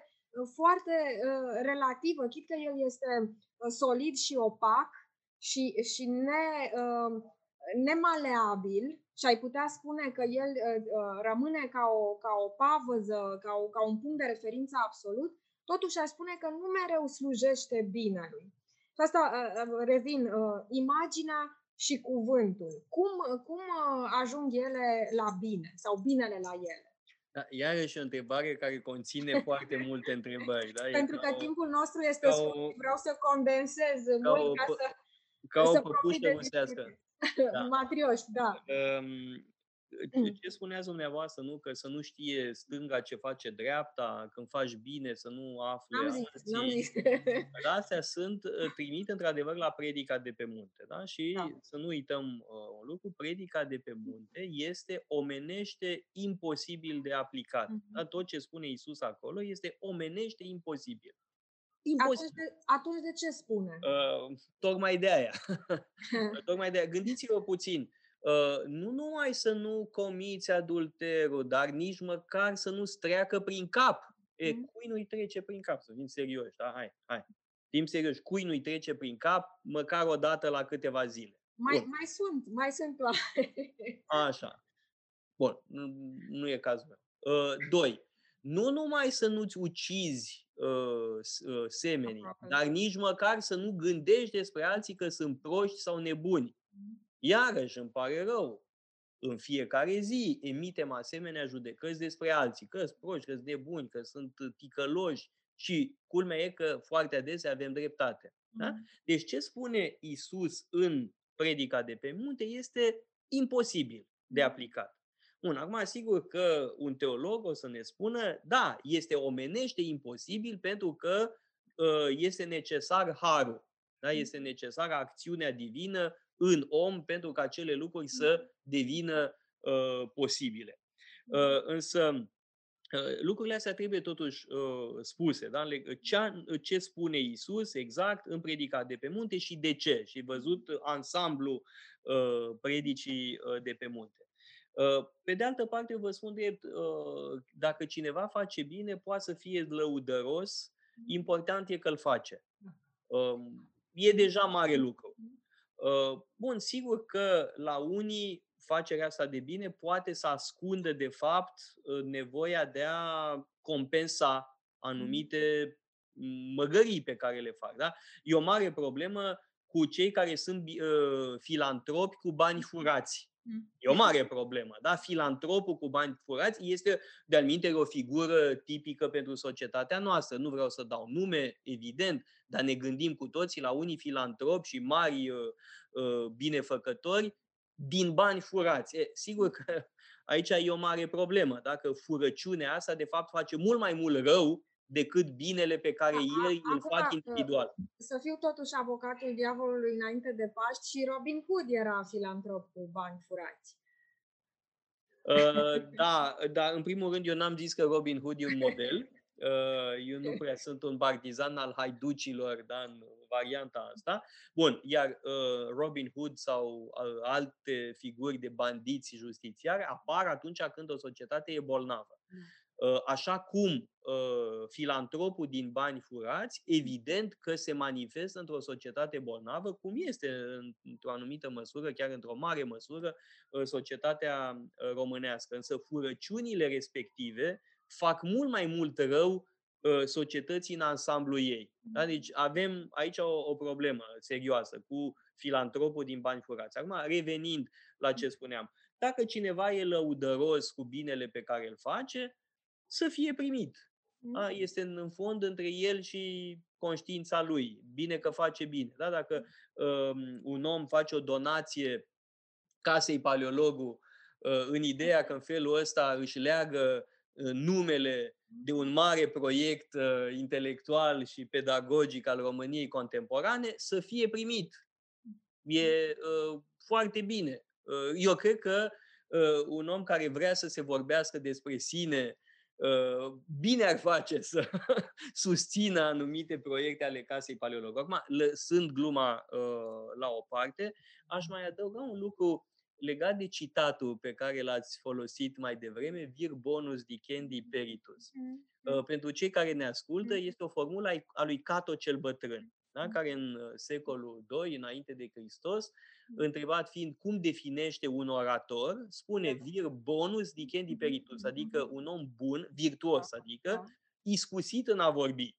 foarte uh, relativă, chit că el este solid și opac și, și ne, uh, nemaleabil, și ai putea spune că el uh, uh, rămâne ca o, ca o pavăză, ca, o, ca un punct de referință absolut, totuși aș spune că nu mereu slujește binelui. Și asta uh, uh revin, uh, imaginea și cuvântul. Cum, cum uh, ajung ele la bine sau binele la ele? Da, iarăși o întrebare care conține foarte multe întrebări. Da? Pentru că o, timpul nostru este scurt, o, vreau să condensez mult o, ca să Ca o păpușă rusească. Da. Matrioși, da. Um, Mm. ce spuneați dumneavoastră, nu? Că să nu știe stânga ce face dreapta, când faci bine, să nu afle N-am zis, n-am zis. Dar astea sunt uh, trimite într-adevăr la predica de pe munte. Da? Și Da. să nu uităm uh, un lucru, predica de pe munte este omenește imposibil de aplicat. Mhm. Da? Tot ce spune Isus acolo este omenește imposibil. Atunci Imposibil. de, atunci de ce spune? Uh, tocmai de aia. tocmai de aia. Gândiți-vă puțin. Uh, nu numai să nu comiți adulterul, dar nici măcar să nu-ți treacă prin cap. E, Mhm. cui nu-i trece prin cap? Să fim serioși, da? Hai, hai. Fim serioși. Cui nu-i trece prin cap măcar o dată la câteva zile. Mai, Bun. mai sunt, mai sunt oameni. Așa. Bun, nu, nu e cazul meu. Uh, doi, nu numai să nu-ți ucizi uh, s- uh, semenii, Aproape. dar nici măcar să nu gândești despre alții că sunt proști sau nebuni. Iarăși îmi pare rău. În fiecare zi emitem asemenea judecăți despre alții, că sunt proști, că sunt nebuni, că sunt ticăloși și culmea e că foarte adesea avem dreptate. Da? Deci ce spune Isus în predica de pe munte este imposibil de aplicat. Bun, acum sigur că un teolog o să ne spună, da, este omenește imposibil pentru că uh, este necesar harul, da? este necesară acțiunea divină în om pentru ca acele lucruri să devină uh, posibile. Uh, însă uh, lucrurile astea trebuie totuși uh, spuse. Da? Le- Ce, ce spune Isus exact în predica de pe munte și de ce? Și văzut ansamblu uh, predicii uh, de pe munte. Uh, Pe de altă parte, eu vă spun drept, uh, dacă cineva face bine, poate să fie lăudăros, important e că îl face. Um, E deja mare lucru. Uh, Bun, sigur că la unii facerea asta de bine poate să ascundă, de fapt, uh, nevoia de a compensa anumite măgării pe care le fac. Da? E o mare problemă cu cei care sunt bi- uh, filantropi cu bani furați. E o mare problemă. Da? Filantropul cu bani furați este, de-al minteri, o figură tipică pentru societatea noastră. Nu vreau să dau nume, evident, dar ne gândim cu toții la unii filantropi și mari uh, uh, binefăcători din bani furați. E, sigur că aici e o mare problemă. Dacă furăciunea asta, de fapt, face mult mai mult rău decât binele pe care A- a- ei îl acum, fac uh, individual. Să fiu totuși avocatul diavolului înainte de Paști și Robin Hood era filantrop cu bani furați. Uh, da, dar în primul rând eu n-am zis că Robin Hood e un model. Uh, eu nu prea sunt un partizan al haiducilor da, în varianta asta. Bun, iar uh, Robin Hood sau uh, alte figuri de bandiți justițiari apar atunci când o societate e bolnavă. Uh, Așa cum uh, filantropul din bani furați, evident că se manifestă într-o societate bolnavă, cum este în- într-o anumită măsură, chiar într-o mare măsură, uh, societatea uh, românească. Însă furăciunile respective fac mult mai mult rău uh, societății în ansamblu ei. Da? Deci avem aici o, o problemă serioasă cu filantropul din bani furați. Acum, revenind la ce spuneam, dacă cineva e lăudăros cu binele pe care îl face, să fie primit. A, este în, în fond între el și conștiința lui. Bine că face bine. Da? Dacă um, un om face o donație casei paleologul uh, în ideea că în felul ăsta își leagă uh, numele de un mare proiect uh, intelectual și pedagogic al României contemporane, să fie primit. E uh, foarte bine. Uh, eu cred că uh, un om care vrea să se vorbească despre sine uh, bine ar face să susțină anumite proiecte ale Casei Paleologului. Acum, lăsând gluma uh, la o parte, aș mai adăuga un lucru legat de citatul pe care l-ați folosit mai devreme, vir bonus dicendi peritus. Uh, pentru cei care ne ascultă, este o formulă ai- a lui Cato cel Bătrân, da? care în uh, secolul II, înainte de Hristos, întrebat fiind cum definește un orator, spune vir bonus dicendi peritus, adică un om bun, virtuos, adică iscusit în a vorbi.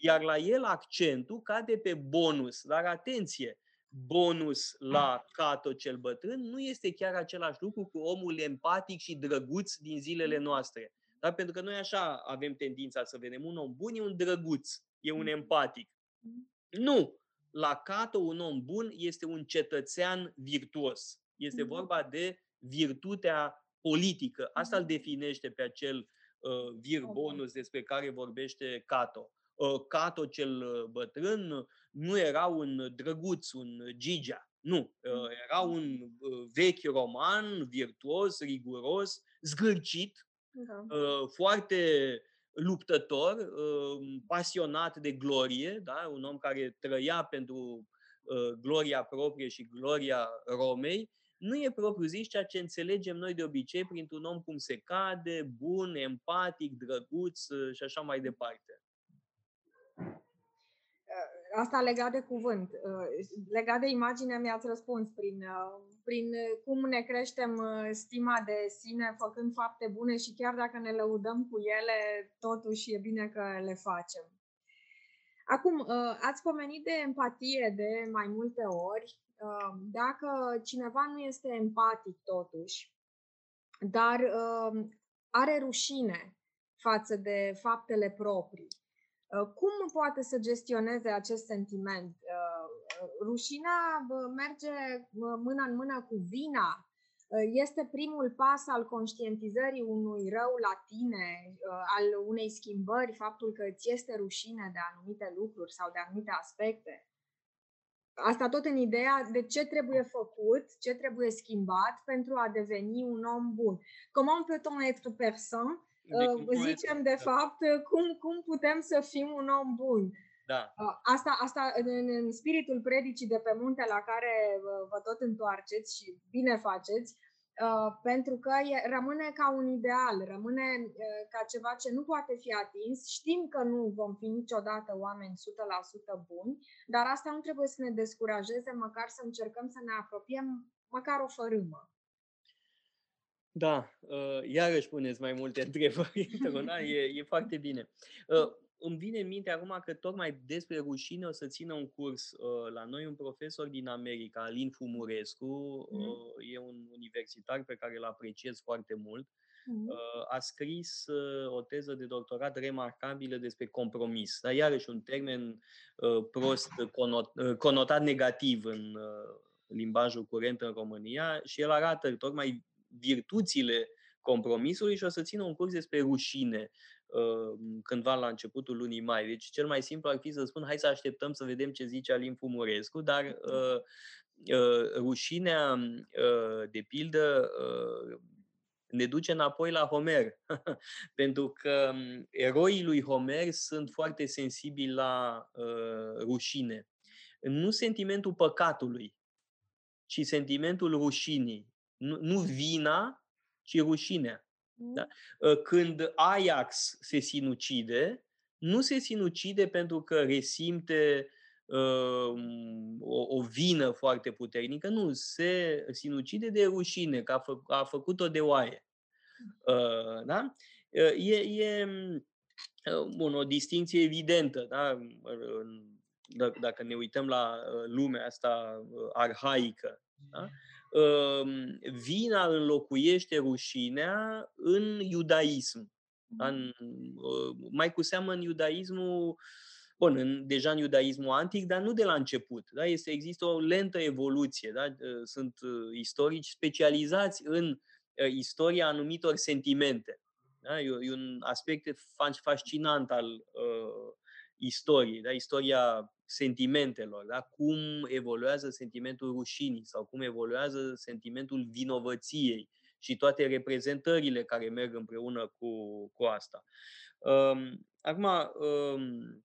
Iar la el accentul cade pe bonus. Dar atenție, bonus la Cato cel bătrân nu este chiar același lucru cu omul empatic și drăguț din zilele noastre. Da? Pentru că noi așa avem tendința să vedem. Un om bun, e un drăguț, e un empatic. Nu! la Cato, un om bun este un cetățean virtuos. Este Mhm. vorba de virtutea politică. Asta îl Mhm. definește pe acel uh, vir Om bun. bonus despre care vorbește Cato. Uh, Cato cel uh, bătrân nu era un drăguț, un Gigea. Nu, uh, Mhm. era un uh, vechi roman, virtuos, riguros, zgârcit, Da. uh, foarte luptător, uh, pasionat de glorie, da? un om care trăia pentru uh, gloria proprie și gloria Romei, nu e propriu-zis ceea ce înțelegem noi de obicei printr-un om cum se cade, bun, empatic, drăguț uh, și așa mai departe. Asta legat de cuvânt. Uh, Legat de imagine mi-ați răspuns prin, uh, prin uh, cum ne creștem uh, stima de sine făcând fapte bune și chiar dacă ne lăudăm cu ele, totuși e bine că le facem. Acum, uh, ați pomenit de empatie de mai multe ori. Uh, Dacă cineva nu este empatic totuși, dar uh, are rușine față de faptele proprii, Uh, Cum poate să gestioneze acest sentiment? Uh, uh, Rușinea bă, merge bă, mână în mână cu vina. Uh, Este primul pas al conștientizării unui rău la tine, uh, al unei schimbări, faptul că îți este rușine de anumite lucruri sau de anumite aspecte. Asta tot în ideea de ce trebuie făcut, ce trebuie schimbat pentru a deveni un om bun. Comment peut-on être personne De Uh, cum poate- zicem de da. fapt uh, cum, cum putem să fim un om bun. Da, Uh, Asta, asta în, în- în spiritul predicii de pe munte la care uh, vă tot întoarceți și bine faceți, uh, pentru că e, rămâne ca un ideal, rămâne uh, ca ceva ce nu poate fi atins. Știm că nu vom fi niciodată oameni 100% buni, dar asta nu trebuie să ne descurajeze, măcar să încercăm să ne apropiem măcar o fărâmă. Da, uh, iarăși puneți mai multe întrebări într-una, e, e foarte bine. Uh, îmi vine în minte acum că tocmai despre rușine o să țină un curs uh, la noi un profesor din America, Alin Fumurescu, Mhm. uh, e un universitar pe care îl apreciez foarte mult. Mhm. Uh, a scris uh, o teză de doctorat remarcabilă despre compromis. Dar iarăși un termen uh, prost conot, uh, conotat negativ în uh, limbajul curent în România și el arată tocmai virtuțile compromisului și o să țină un curs despre rușine uh, cândva la începutul lunii mai. Deci cel mai simplu ar fi să spun hai să așteptăm să vedem ce zice Alin Fumurescu, dar uh, uh, rușinea, uh, de pildă, uh, ne duce înapoi la Homer, pentru că um, eroii lui Homer sunt foarte sensibili la uh, rușine. Nu sentimentul păcatului, ci sentimentul rușinii. Nu, nu vina, ci rușinea. Da? Uh, Când Ajax se sinucide, nu se sinucide pentru că resimte uh, o, o vină foarte puternică, nu, se sinucide de rușine, că a, fă, a făcut-o de oaie. Uh, da? Uh, E, e uh, bun, o distinție evidentă. Da? În- dacă- Dacă ne uităm la uh, lumea asta uh, arhaică, da? Um, vina înlocuiește rușinea în iudaism. Da? În, uh, mai cu seamă în iudaismul, bun, în, deja în iudaismul antic, dar nu de la început. Da? Este, există o lentă evoluție. Da? Uh, Sunt uh, istorici specializați în uh, istoria anumitor sentimente. Da? E, e un aspect fa- fascinant al uh, istoriei, da? istoria sentimentelor, da? cum evoluează sentimentul rușinii sau cum evoluează sentimentul vinovăției și toate reprezentările care merg împreună cu, cu asta. Um, acum, um,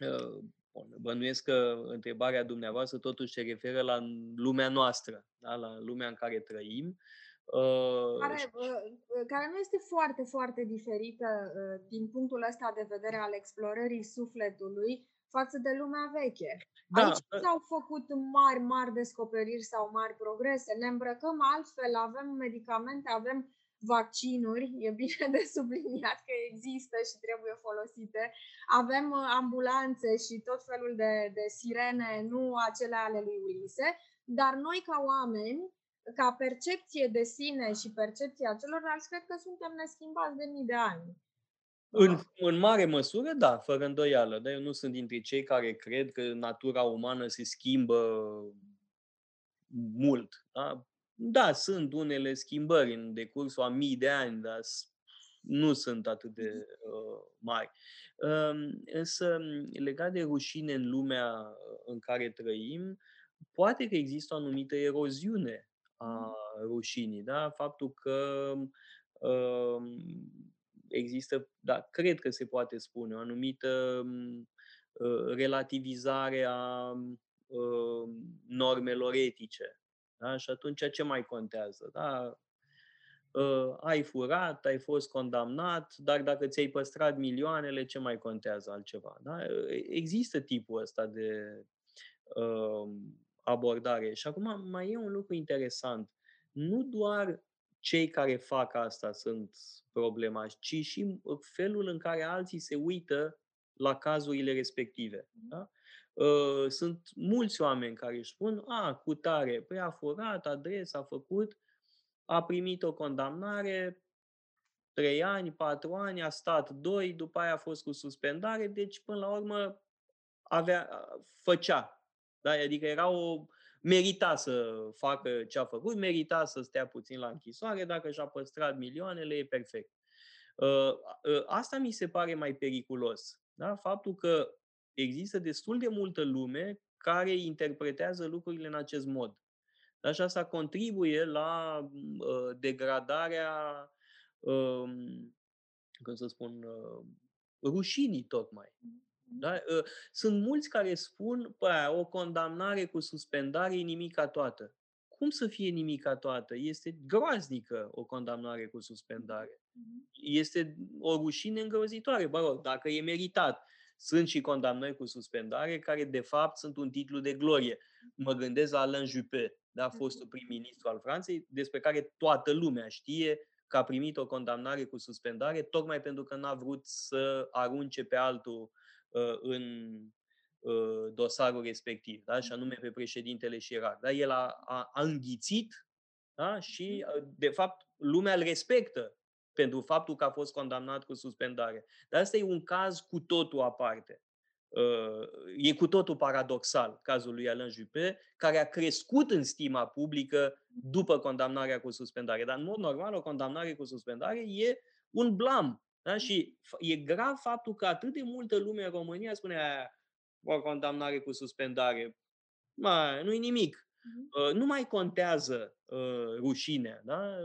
uh, bun, bănuiesc că întrebarea dumneavoastră totuși se referă la lumea noastră, da? la lumea în care trăim. Uh, care, și- uh, care nu este foarte, foarte diferită uh, din punctul ăsta de vedere al explorării sufletului față de lumea veche. Da, Aici nu s-au făcut mari, mari descoperiri sau mari progrese. Ne îmbrăcăm altfel, avem medicamente, avem vaccinuri, e bine de subliniat că există și trebuie folosite. Avem uh, ambulanțe și tot felul de, de sirene, nu acele ale lui Ulise, dar noi ca oameni ca percepție de sine și percepția celorlalți, cred că suntem neschimbați de mii de ani. În, în mare măsură, da, fără îndoială. Dar eu nu sunt dintre cei care cred că natura umană se schimbă mult. Da, da sunt unele schimbări în decursul a mii de ani, dar nu sunt atât de uh, mari. Uh, însă, legat de rușine în lumea uh, în care trăim, poate că există o anumită eroziune a rușinii. Da? Faptul că uh, există, da, cred că se poate spune, o anumită uh, relativizare a uh, normelor etice. Da? Și atunci ce mai contează? Da? Uh, ai furat, ai fost condamnat, dar dacă ți-ai păstrat milioanele, ce mai contează altceva? Da? Există tipul ăsta de uh, abordare. Și acum mai e un lucru interesant. Nu doar cei care fac asta sunt problema, ci și felul în care alții se uită la cazurile respective. Da? Uh, sunt mulți oameni care își spun, a, cu tare, păi a furat, adresa, a făcut, a primit o condamnare, 3 ani, 4 ani, a stat 2, după aia a fost cu suspendare, deci până la urmă avea, făcea. Da? Adică era o, merita să facă ce a făcut, merita să stea puțin la închisoare, dacă și-a păstrat milioanele, e perfect. Uh, uh, asta mi se pare mai periculos. Da? Faptul că există destul de multă lume care interpretează lucrurile în acest mod. Da? Și asta contribuie la uh, degradarea, uh, cum să spun, uh, rușinii tocmai. Da? Ă, sunt mulți care spun, păi, o condamnare cu suspendare e nimica toată. Cum să fie nimica toată? Este groaznică o condamnare cu suspendare. Mm-hmm. Este o rușine îngrozitoare. Bă, rog, dacă e meritat. Sunt și condamnări cu suspendare care, de fapt, sunt un titlu de glorie. Mă gândesc la Alain Juppé, da, fostul mm-hmm. prim-ministru al Franței, despre care toată lumea știe că a primit o condamnare cu suspendare, tocmai pentru că n-a vrut să arunce pe altul Uh, în uh, dosarul respectiv, da? și anume pe președintele Chirac. Da? El a, a, a înghițit da? și, uh, de fapt, lumea îl respectă pentru faptul că a fost condamnat cu suspendare. Dar asta e un caz cu totul aparte. E cu totul paradoxal cazul lui Alain Juppé, care a crescut în stima publică după condamnarea cu suspendare. Dar, în mod normal, o condamnare cu suspendare e un blam da? Și e grav faptul că atât de multă lume în România spune aia, o condamnare cu suspendare. Mă, nu-i nimic. Uh-huh. Nu mai contează uh, rușinea. Da?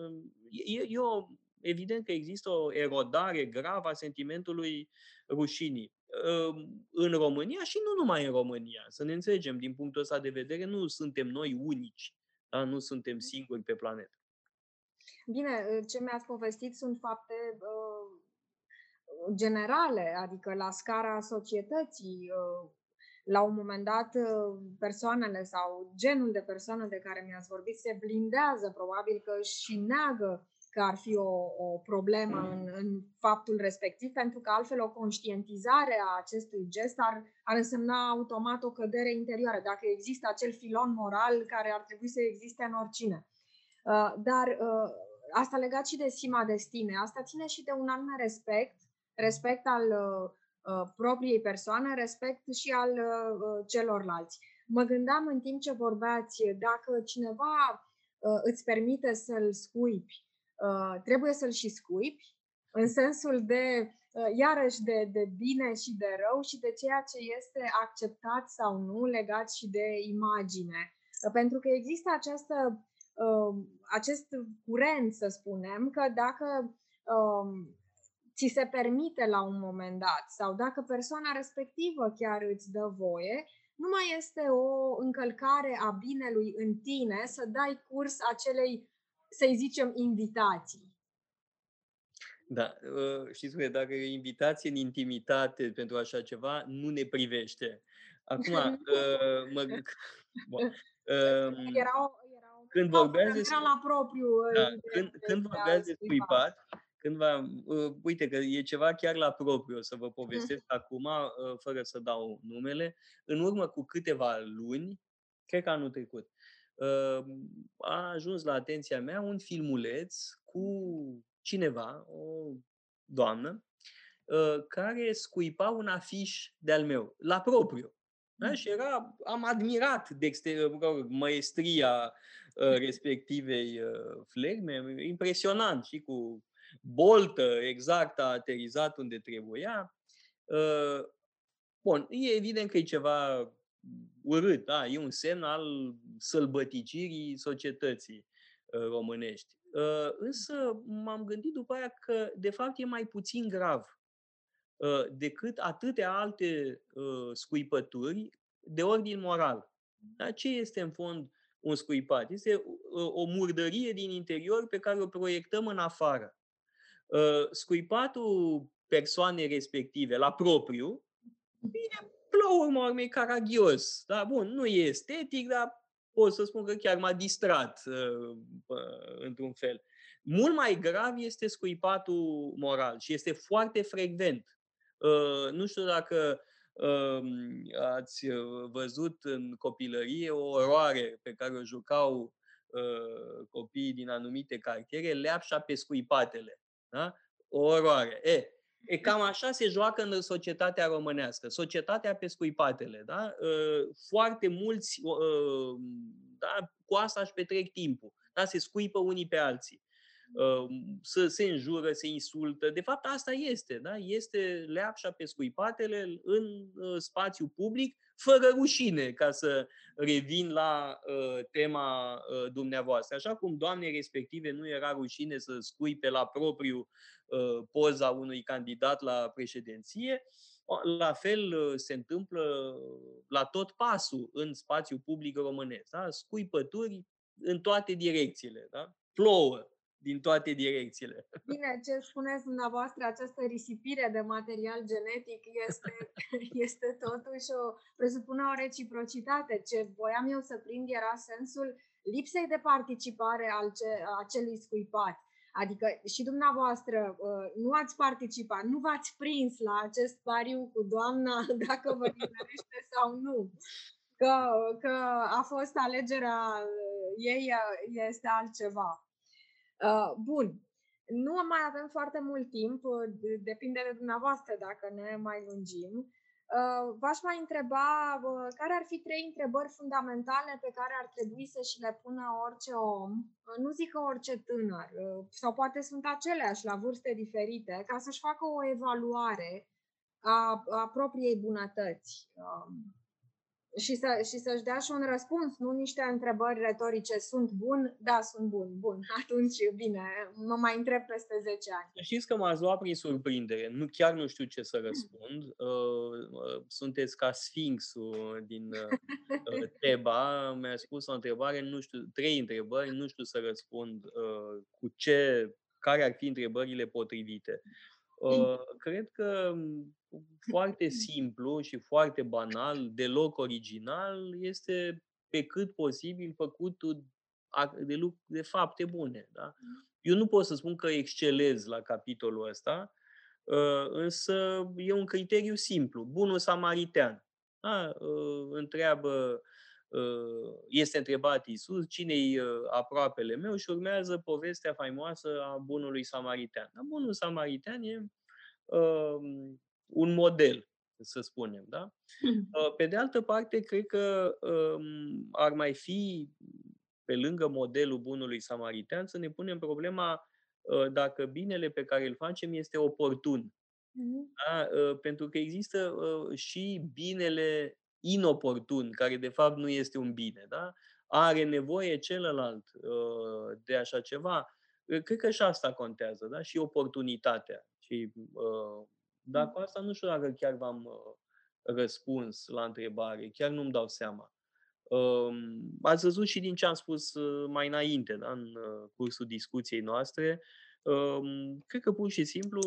E, e o, evident că există o erodare gravă a sentimentului rușinii. Uh, în România și nu numai în România. Să ne înțelegem, din punctul ăsta de vedere, nu suntem noi unici. Da? Nu suntem singuri pe planetă. Bine, ce mi-ați povestit sunt fapte uh, generale, adică la scara societății. Uh, la un moment dat, uh, persoanele sau genul de persoană de care mi-ați vorbit se blindează, probabil că și neagă că ar fi o, o problemă în, în faptul respectiv, pentru că altfel o conștientizare a acestui gest ar, ar însemna automat o cădere interioară, dacă există acel filon moral care ar trebui să existe în oricine. Uh, dar asta legat și de sima de stime, asta ține și de un anume respect respect al uh, uh, propriei persoane, respect și al uh, uh, celorlalți. Mă gândeam în timp ce vorbeați, dacă cineva uh, îți permite să-l scuipi, uh, trebuie să-l și scuipi, în sensul de, uh, iarăși, de, de bine și de rău și de ceea ce este acceptat sau nu legat și de imagine. Uh, pentru că există această, uh, acest curent, să spunem, că dacă uh, ți se permite la un moment dat sau dacă persoana respectivă chiar îți dă voie, nu mai este o încălcare a binelui în tine să dai curs acelei, să-i zicem, invitații. Da, ă, știți că dacă e invitație în intimitate pentru așa ceva, nu ne privește. Acum, ă, mă... Bun. Era când vorbeați despre... la propriu. Da, când, când vorbeați de scuipat, cândva, uh, uite că e ceva chiar la propriu, o să vă povestesc mm. acum, uh, fără să dau numele. În urmă cu câteva luni, cred că anul trecut, uh, a ajuns la atenția mea un filmuleț cu cineva, o doamnă, care scuipa un afiș de-al meu, la propriu. Da? Mm. Și era, am admirat de exterior, maestria respectivei flegme, impresionant și cu boltă exact a aterizat unde trebuia. Bun, e evident că e ceva urât, da? e un semn al sălbăticirii societății românești. Însă m-am gândit după aia că, de fapt, e mai puțin grav decât atâtea alte scuipături de ordin moral. Da? Ce este, în fond, un scuipat? Este o murdărie din interior pe care o proiectăm în afară. Scuipatul persoanei respective la propriu e, la urmă urmei, caragios. Da? Bun, nu e estetic, dar pot să spun că chiar m-a distrat uh, într-un fel. Mult mai grav este scuipatul moral și este foarte frecvent. Uh, nu știu dacă uh, ați văzut în copilărie o oroare pe care o jucau uh, copiii din anumite cartiere, leapșa pe scuipatele. Da? O oroare. E, E cam așa se joacă în societatea românească. Societatea pe scuipatele. Da? Ă, foarte mulți ă, da, cu asta își petrec timpul. Da? Se scuipă unii pe alții. Ă, să se înjură, se insultă. De fapt, asta este. Da? Este leapșa pe scuipatele în spațiu public, fără rușine, ca să revin la uh, tema uh, dumneavoastră. Așa cum doamnei respective nu era rușine să scuipe la propriu uh, poza unui candidat la președinție, la fel uh, se întâmplă la tot pasul în spațiu public românesc. Da? Scuipături în toate direcțiile. Da? Plouă din toate direcțiile. Bine, ce spuneți dumneavoastră, această risipire de material genetic este, este totuși o, presupune o reciprocitate. Ce voiam eu să prind era sensul lipsei de participare al ce, a acelui scuipat. Adică și dumneavoastră uh, nu ați participat, nu v-ați prins la acest pariu cu doamna dacă vă nimerește sau nu. Că, că a fost alegerea uh, ei uh, este altceva. Uh, bun. Nu mai avem foarte mult timp, uh, depinde de dumneavoastră dacă ne mai lungim. Uh, v-aș mai întreba care ar fi trei întrebări fundamentale pe care ar trebui să și le pună orice om, nu zic că orice tânăr, sau poate sunt aceleași la vârste diferite, ca să-și facă o evaluare a, a propriei bunătăți. Um, și, să, și să-și dea și un răspuns, nu niște întrebări retorice. Sunt bun? Da, sunt bun. Bun, atunci bine, mă mai întreb peste 10 ani. Știți că m-ați luat prin surprindere. Nu, chiar nu știu ce să răspund. Uh, uh, sunteți ca Sfinxul din uh, Teba. Mi-a spus o întrebare, nu știu, trei întrebări, nu știu să răspund cu ce, care ar fi întrebările potrivite. Cred că foarte simplu și foarte banal, deloc original, este pe cât posibil făcutul de, de fapte bune. Da? Eu nu pot să spun că excelez la capitolul ăsta, ă, însă e un criteriu simplu. Bunul samaritean. Da? Ă, întreabă, ă, este întrebat Iisus, cine-i aproapele meu și urmează povestea faimoasă a bunului samaritean. Da? Bunul samaritean e un model, să spunem. Da? Hmm. Uh, pe de altă parte, cred că um, ar mai fi, pe lângă modelul bunului samaritean, să ne punem problema uh, dacă binele pe care îl facem este oportun. Mm-hmm. Da? Uh, pentru că există și binele inoportun, care de fapt nu este un bine. Da? Are nevoie celălalt de așa ceva. Cred că și asta contează, da? și oportunitatea. Și dar cu asta nu știu dacă chiar v-am uh, răspuns la întrebare, chiar nu-mi dau seama. Um, ați văzut și din ce am spus uh, mai înainte, da, în uh, cursul discuției noastre, um, cred că pur și simplu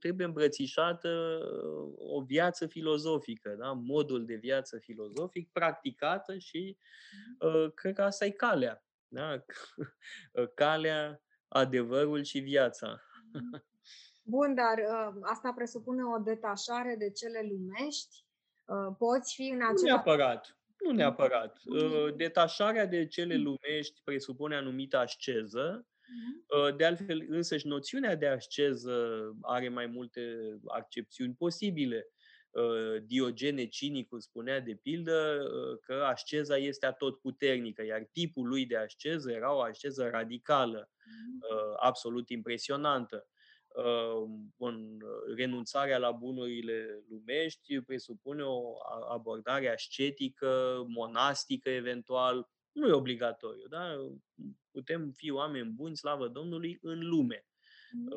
trebuie îmbrățișată o viață filozofică, da? modul de viață filozofic practicată și mm-hmm. cred că asta e calea. Da? calea, adevărul și viața. Mm-hmm. Bun, dar uh, asta presupune o detașare de cele lumești? Uh, poți fi în același... Nu neapărat. Nu neapărat. Uh, detașarea de cele lumești presupune anumită asceză, Mhm. De altfel, însăși noțiunea de asceză are mai multe accepțiuni posibile. Diogene Cinicul spunea de pildă că asceza este atotputernică, iar tipul lui de asceză era o asceză radicală, mm. absolut impresionantă. În renunțarea la bunurile lumești presupune o abordare ascetică, monastică eventual, nu e obligatoriu, da? Putem fi oameni buni, slavă Domnului, în lume. Mm.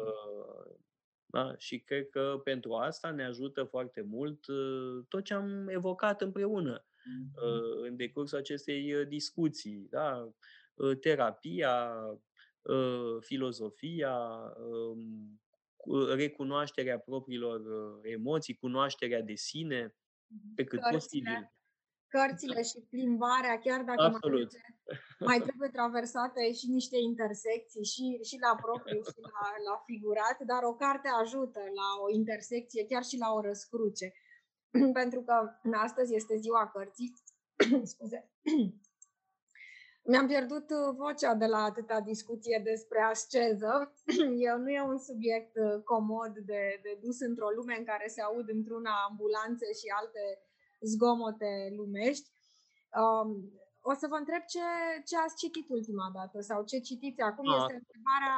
Da? Și cred că pentru asta ne ajută foarte mult uh, tot ce am evocat împreună mm-hmm. în decursul acestei uh, discuții. Da? Terapia, filozofia, um, recunoașterea propriilor emoții, cunoașterea de sine, mm-hmm. pe cât Cărțile. posibil cărțile și plimbarea, chiar dacă mai trebuie, mai trebuie traversate și niște intersecții, și, și la propriu și la, la figurat, dar o carte ajută la o intersecție, chiar și la o răscruce. Pentru că astăzi este ziua cărții. Scuze. Mi-am pierdut uh, vocea de la atâta discuție despre asceză. Eu nu e un subiect uh, comod de, de dus într-o lume în care se aud într-una ambulanțe și alte zgomote lumești. Um, o să vă întreb ce, ce ați citit ultima dată sau ce citiți acum. A. Este întrebarea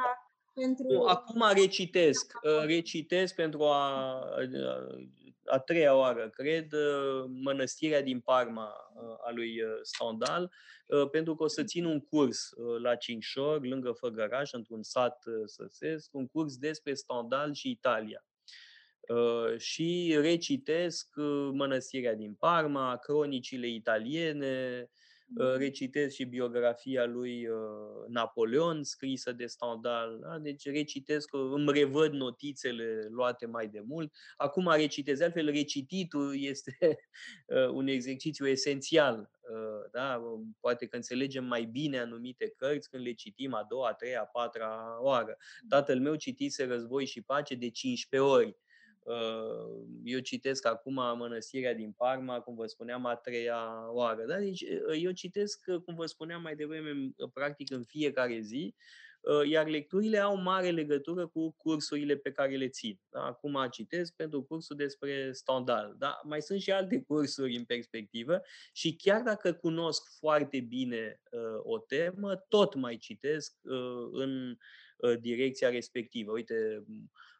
pentru... Acum recitesc. Uh, recitesc pentru a, a treia oară, cred, uh, Mănăstirea din Parma uh, a lui Stendhal, pentru că o să țin un curs la Cincșor, lângă Făgăraș, într-un sat săsesc, un curs despre Stendhal și Italia. Uh, și recitesc uh, Mănăstirea din Parma, cronicile italiene, uh, mm. recitesc și biografia lui Napoleon, scrisă de Stendhal. Da? Deci recitesc, îmi revăd notițele luate mai de mult. Acum recitez, altfel recititul este un exercițiu esențial. Da? Poate că înțelegem mai bine anumite cărți când le citim a doua, a treia, a patra oară. Mm. Tatăl meu citise Război și Pace de 15 ori Uh, eu citesc acum Mănăstirea din Parma, cum vă spuneam, a treia oară. Da? Deci uh, eu citesc, uh, cum vă spuneam mai devreme, practic în fiecare zi, iar lecturile au mare legătură cu cursurile pe care le țin. Da? Acum citesc pentru cursul despre Stendhal. Da? Mai sunt și alte cursuri în perspectivă și chiar dacă cunosc foarte bine uh, o temă, tot mai citesc uh, în uh, direcția respectivă. Uite, Uh,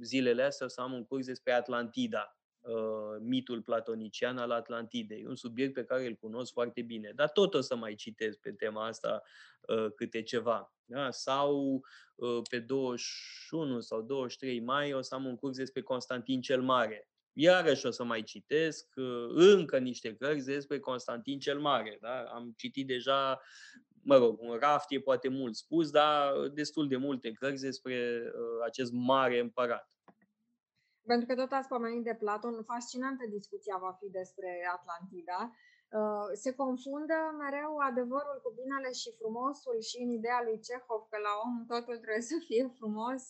zilele astea să am un curs despre Atlantida, uh, mitul platonician al Atlantidei, un subiect pe care îl cunosc foarte bine, dar tot o să mai citesc pe tema asta uh, câte ceva. Da? Sau pe 21 sau 23 mai o să am un curs despre Constantin cel Mare. Iarăși o să mai citesc încă niște cărți despre Constantin cel Mare. Da? Am citit deja mă rog, un raft e poate mult spus, dar destul de multe cărți despre uh, acest mare împărat. Pentru că tot ați pomenit de Platon, fascinantă discuția va fi despre Atlantida. Uh, se confundă mereu adevărul cu binele și frumosul și în ideea lui Cehov că la om totul trebuie să fie frumos?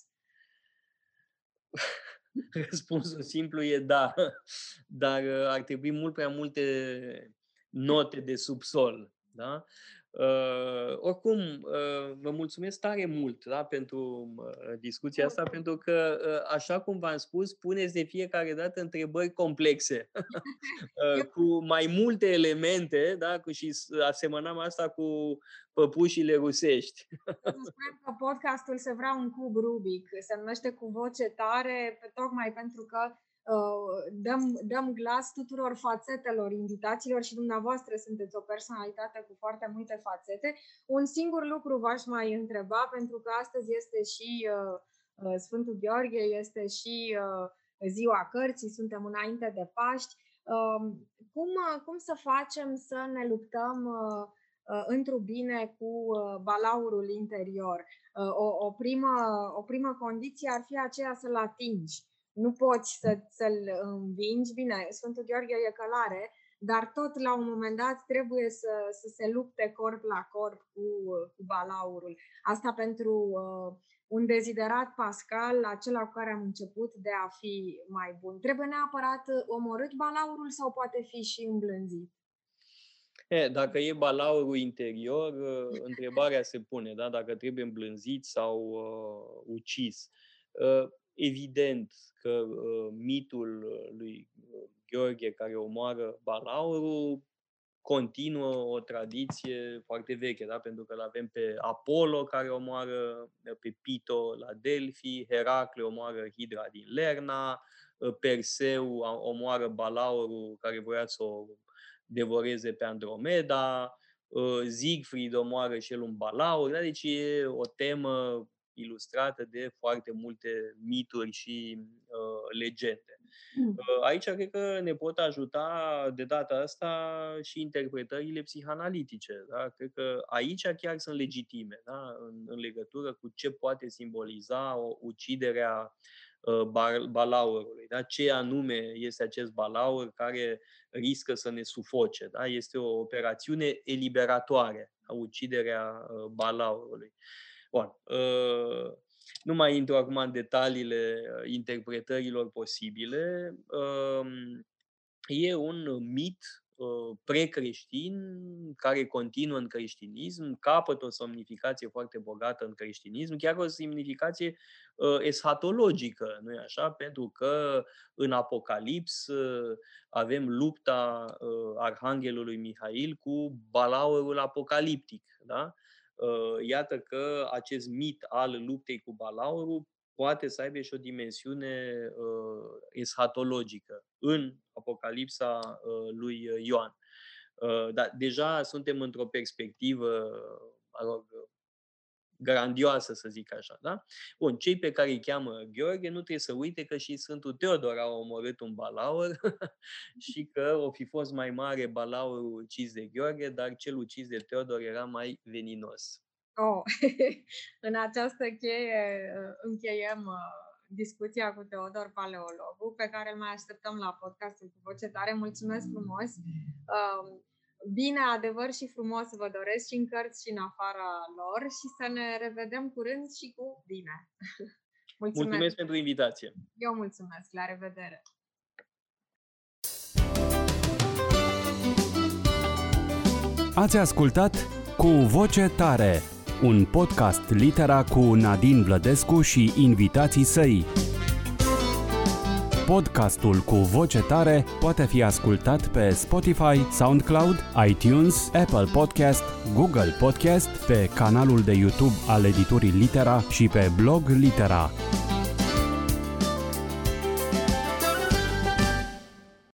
Răspunsul simplu e da, dar uh, ar trebui mult prea multe note de subsol. Da? Uh, oricum, uh, vă mulțumesc tare mult da, pentru uh, discuția asta, pentru că, uh, așa cum v-am spus, puneți de fiecare dată întrebări complexe, uh, cu mai multe elemente, da, cu, și asemănăm asta cu păpușile rusești. Spune că podcastul se vrea un cub Rubic, se numește cu voce tare, tocmai pentru că Uh, dăm, dăm glas tuturor fațetelor invitațiilor și dumneavoastră sunteți o personalitate cu foarte multe fațete. Un singur lucru v-aș mai întreba, pentru că astăzi este și uh, uh Sfântul Gheorghe, este și uh, ziua cărții, suntem înainte de Paști. Um, uh, cum, cum să facem să ne luptăm uh, uh, într-un bine cu uh, balaurul interior? Uh, o, o, primă, o primă condiție ar fi aceea să-l atingi nu poți să, să-l învingi. Bine, Sfântul Gheorghe e călare, dar tot la un moment dat trebuie să, să se lupte corp la corp cu, cu balaurul. Asta pentru uh, un deziderat pascal, acela cu care am început de a fi mai bun. Trebuie neapărat omorât balaurul sau poate fi și îmblânzit? E, dacă e balaurul interior, uh, întrebarea se pune, da? dacă trebuie îmblânzit sau uh, ucis. Uh, evident că uh, mitul lui Gheorghe care omoară balaurul continuă o tradiție foarte veche, da? pentru că îl avem pe Apollo care omoară pe Pito la Delphi, Heracle omoară Hidra din Lerna, Perseu omoară balaurul care voia să o devoreze pe Andromeda, Siegfried omoară și el un balaur, da? deci e o temă ilustrată de foarte multe mituri și uh, legende. Mm. Aici cred că ne pot ajuta de data asta și interpretările psihanalitice. Da? Cred că aici chiar sunt legitime da? în, în legătură cu ce poate simboliza o uciderea uh, balaurului. Da? Ce anume este acest balaur care riscă să ne sufoce. Da? Este o operațiune eliberatoare, a uciderea uh, balaurului. Bun. Uh, nu mai intru acum în detaliile uh, interpretărilor posibile. Um, e un mit uh, precreștin care continuă în creștinism, capătă o semnificație foarte bogată în creștinism, chiar o semnificație eschatologică, nu-i așa? Pentru că în Apocalips avem lupta Arhanghelului Mihail cu balaurul apocaliptic, da? Uh, iată că acest mit al luptei cu balaurul poate să aibă și o dimensiune uh, eschatologică în Apocalipsa uh, lui Ioan. Uh, dar deja suntem într-o perspectivă, mă rog, grandioasă, să zic așa. Da? Bun, cei pe care îi cheamă Gheorghe nu trebuie să uite că și Sfântul Teodor a omorât un balaur și că o fi fost mai mare balaurul ucis de Gheorghe, dar cel ucis de Teodor era mai veninos. Oh, în această cheie uh, încheiem uh, discuția cu Teodor Paleologu, pe care îl mai așteptăm la podcastul cu voce tare. Mulțumesc frumos! Um, bine, adevăr și frumos vă doresc și în cărți și în afara lor și să ne revedem curând și cu bine. Mulțumesc, mulțumesc pentru invitație. Eu mulțumesc. La revedere. Ați ascultat Cu Voce Tare, un podcast litera cu Nadine Vlădescu și invitații săi. Podcastul cu voce tare poate fi ascultat pe Spotify, SoundCloud, iTunes, Apple Podcast, Google Podcast, pe canalul de YouTube al editurii Litera și pe blog Litera.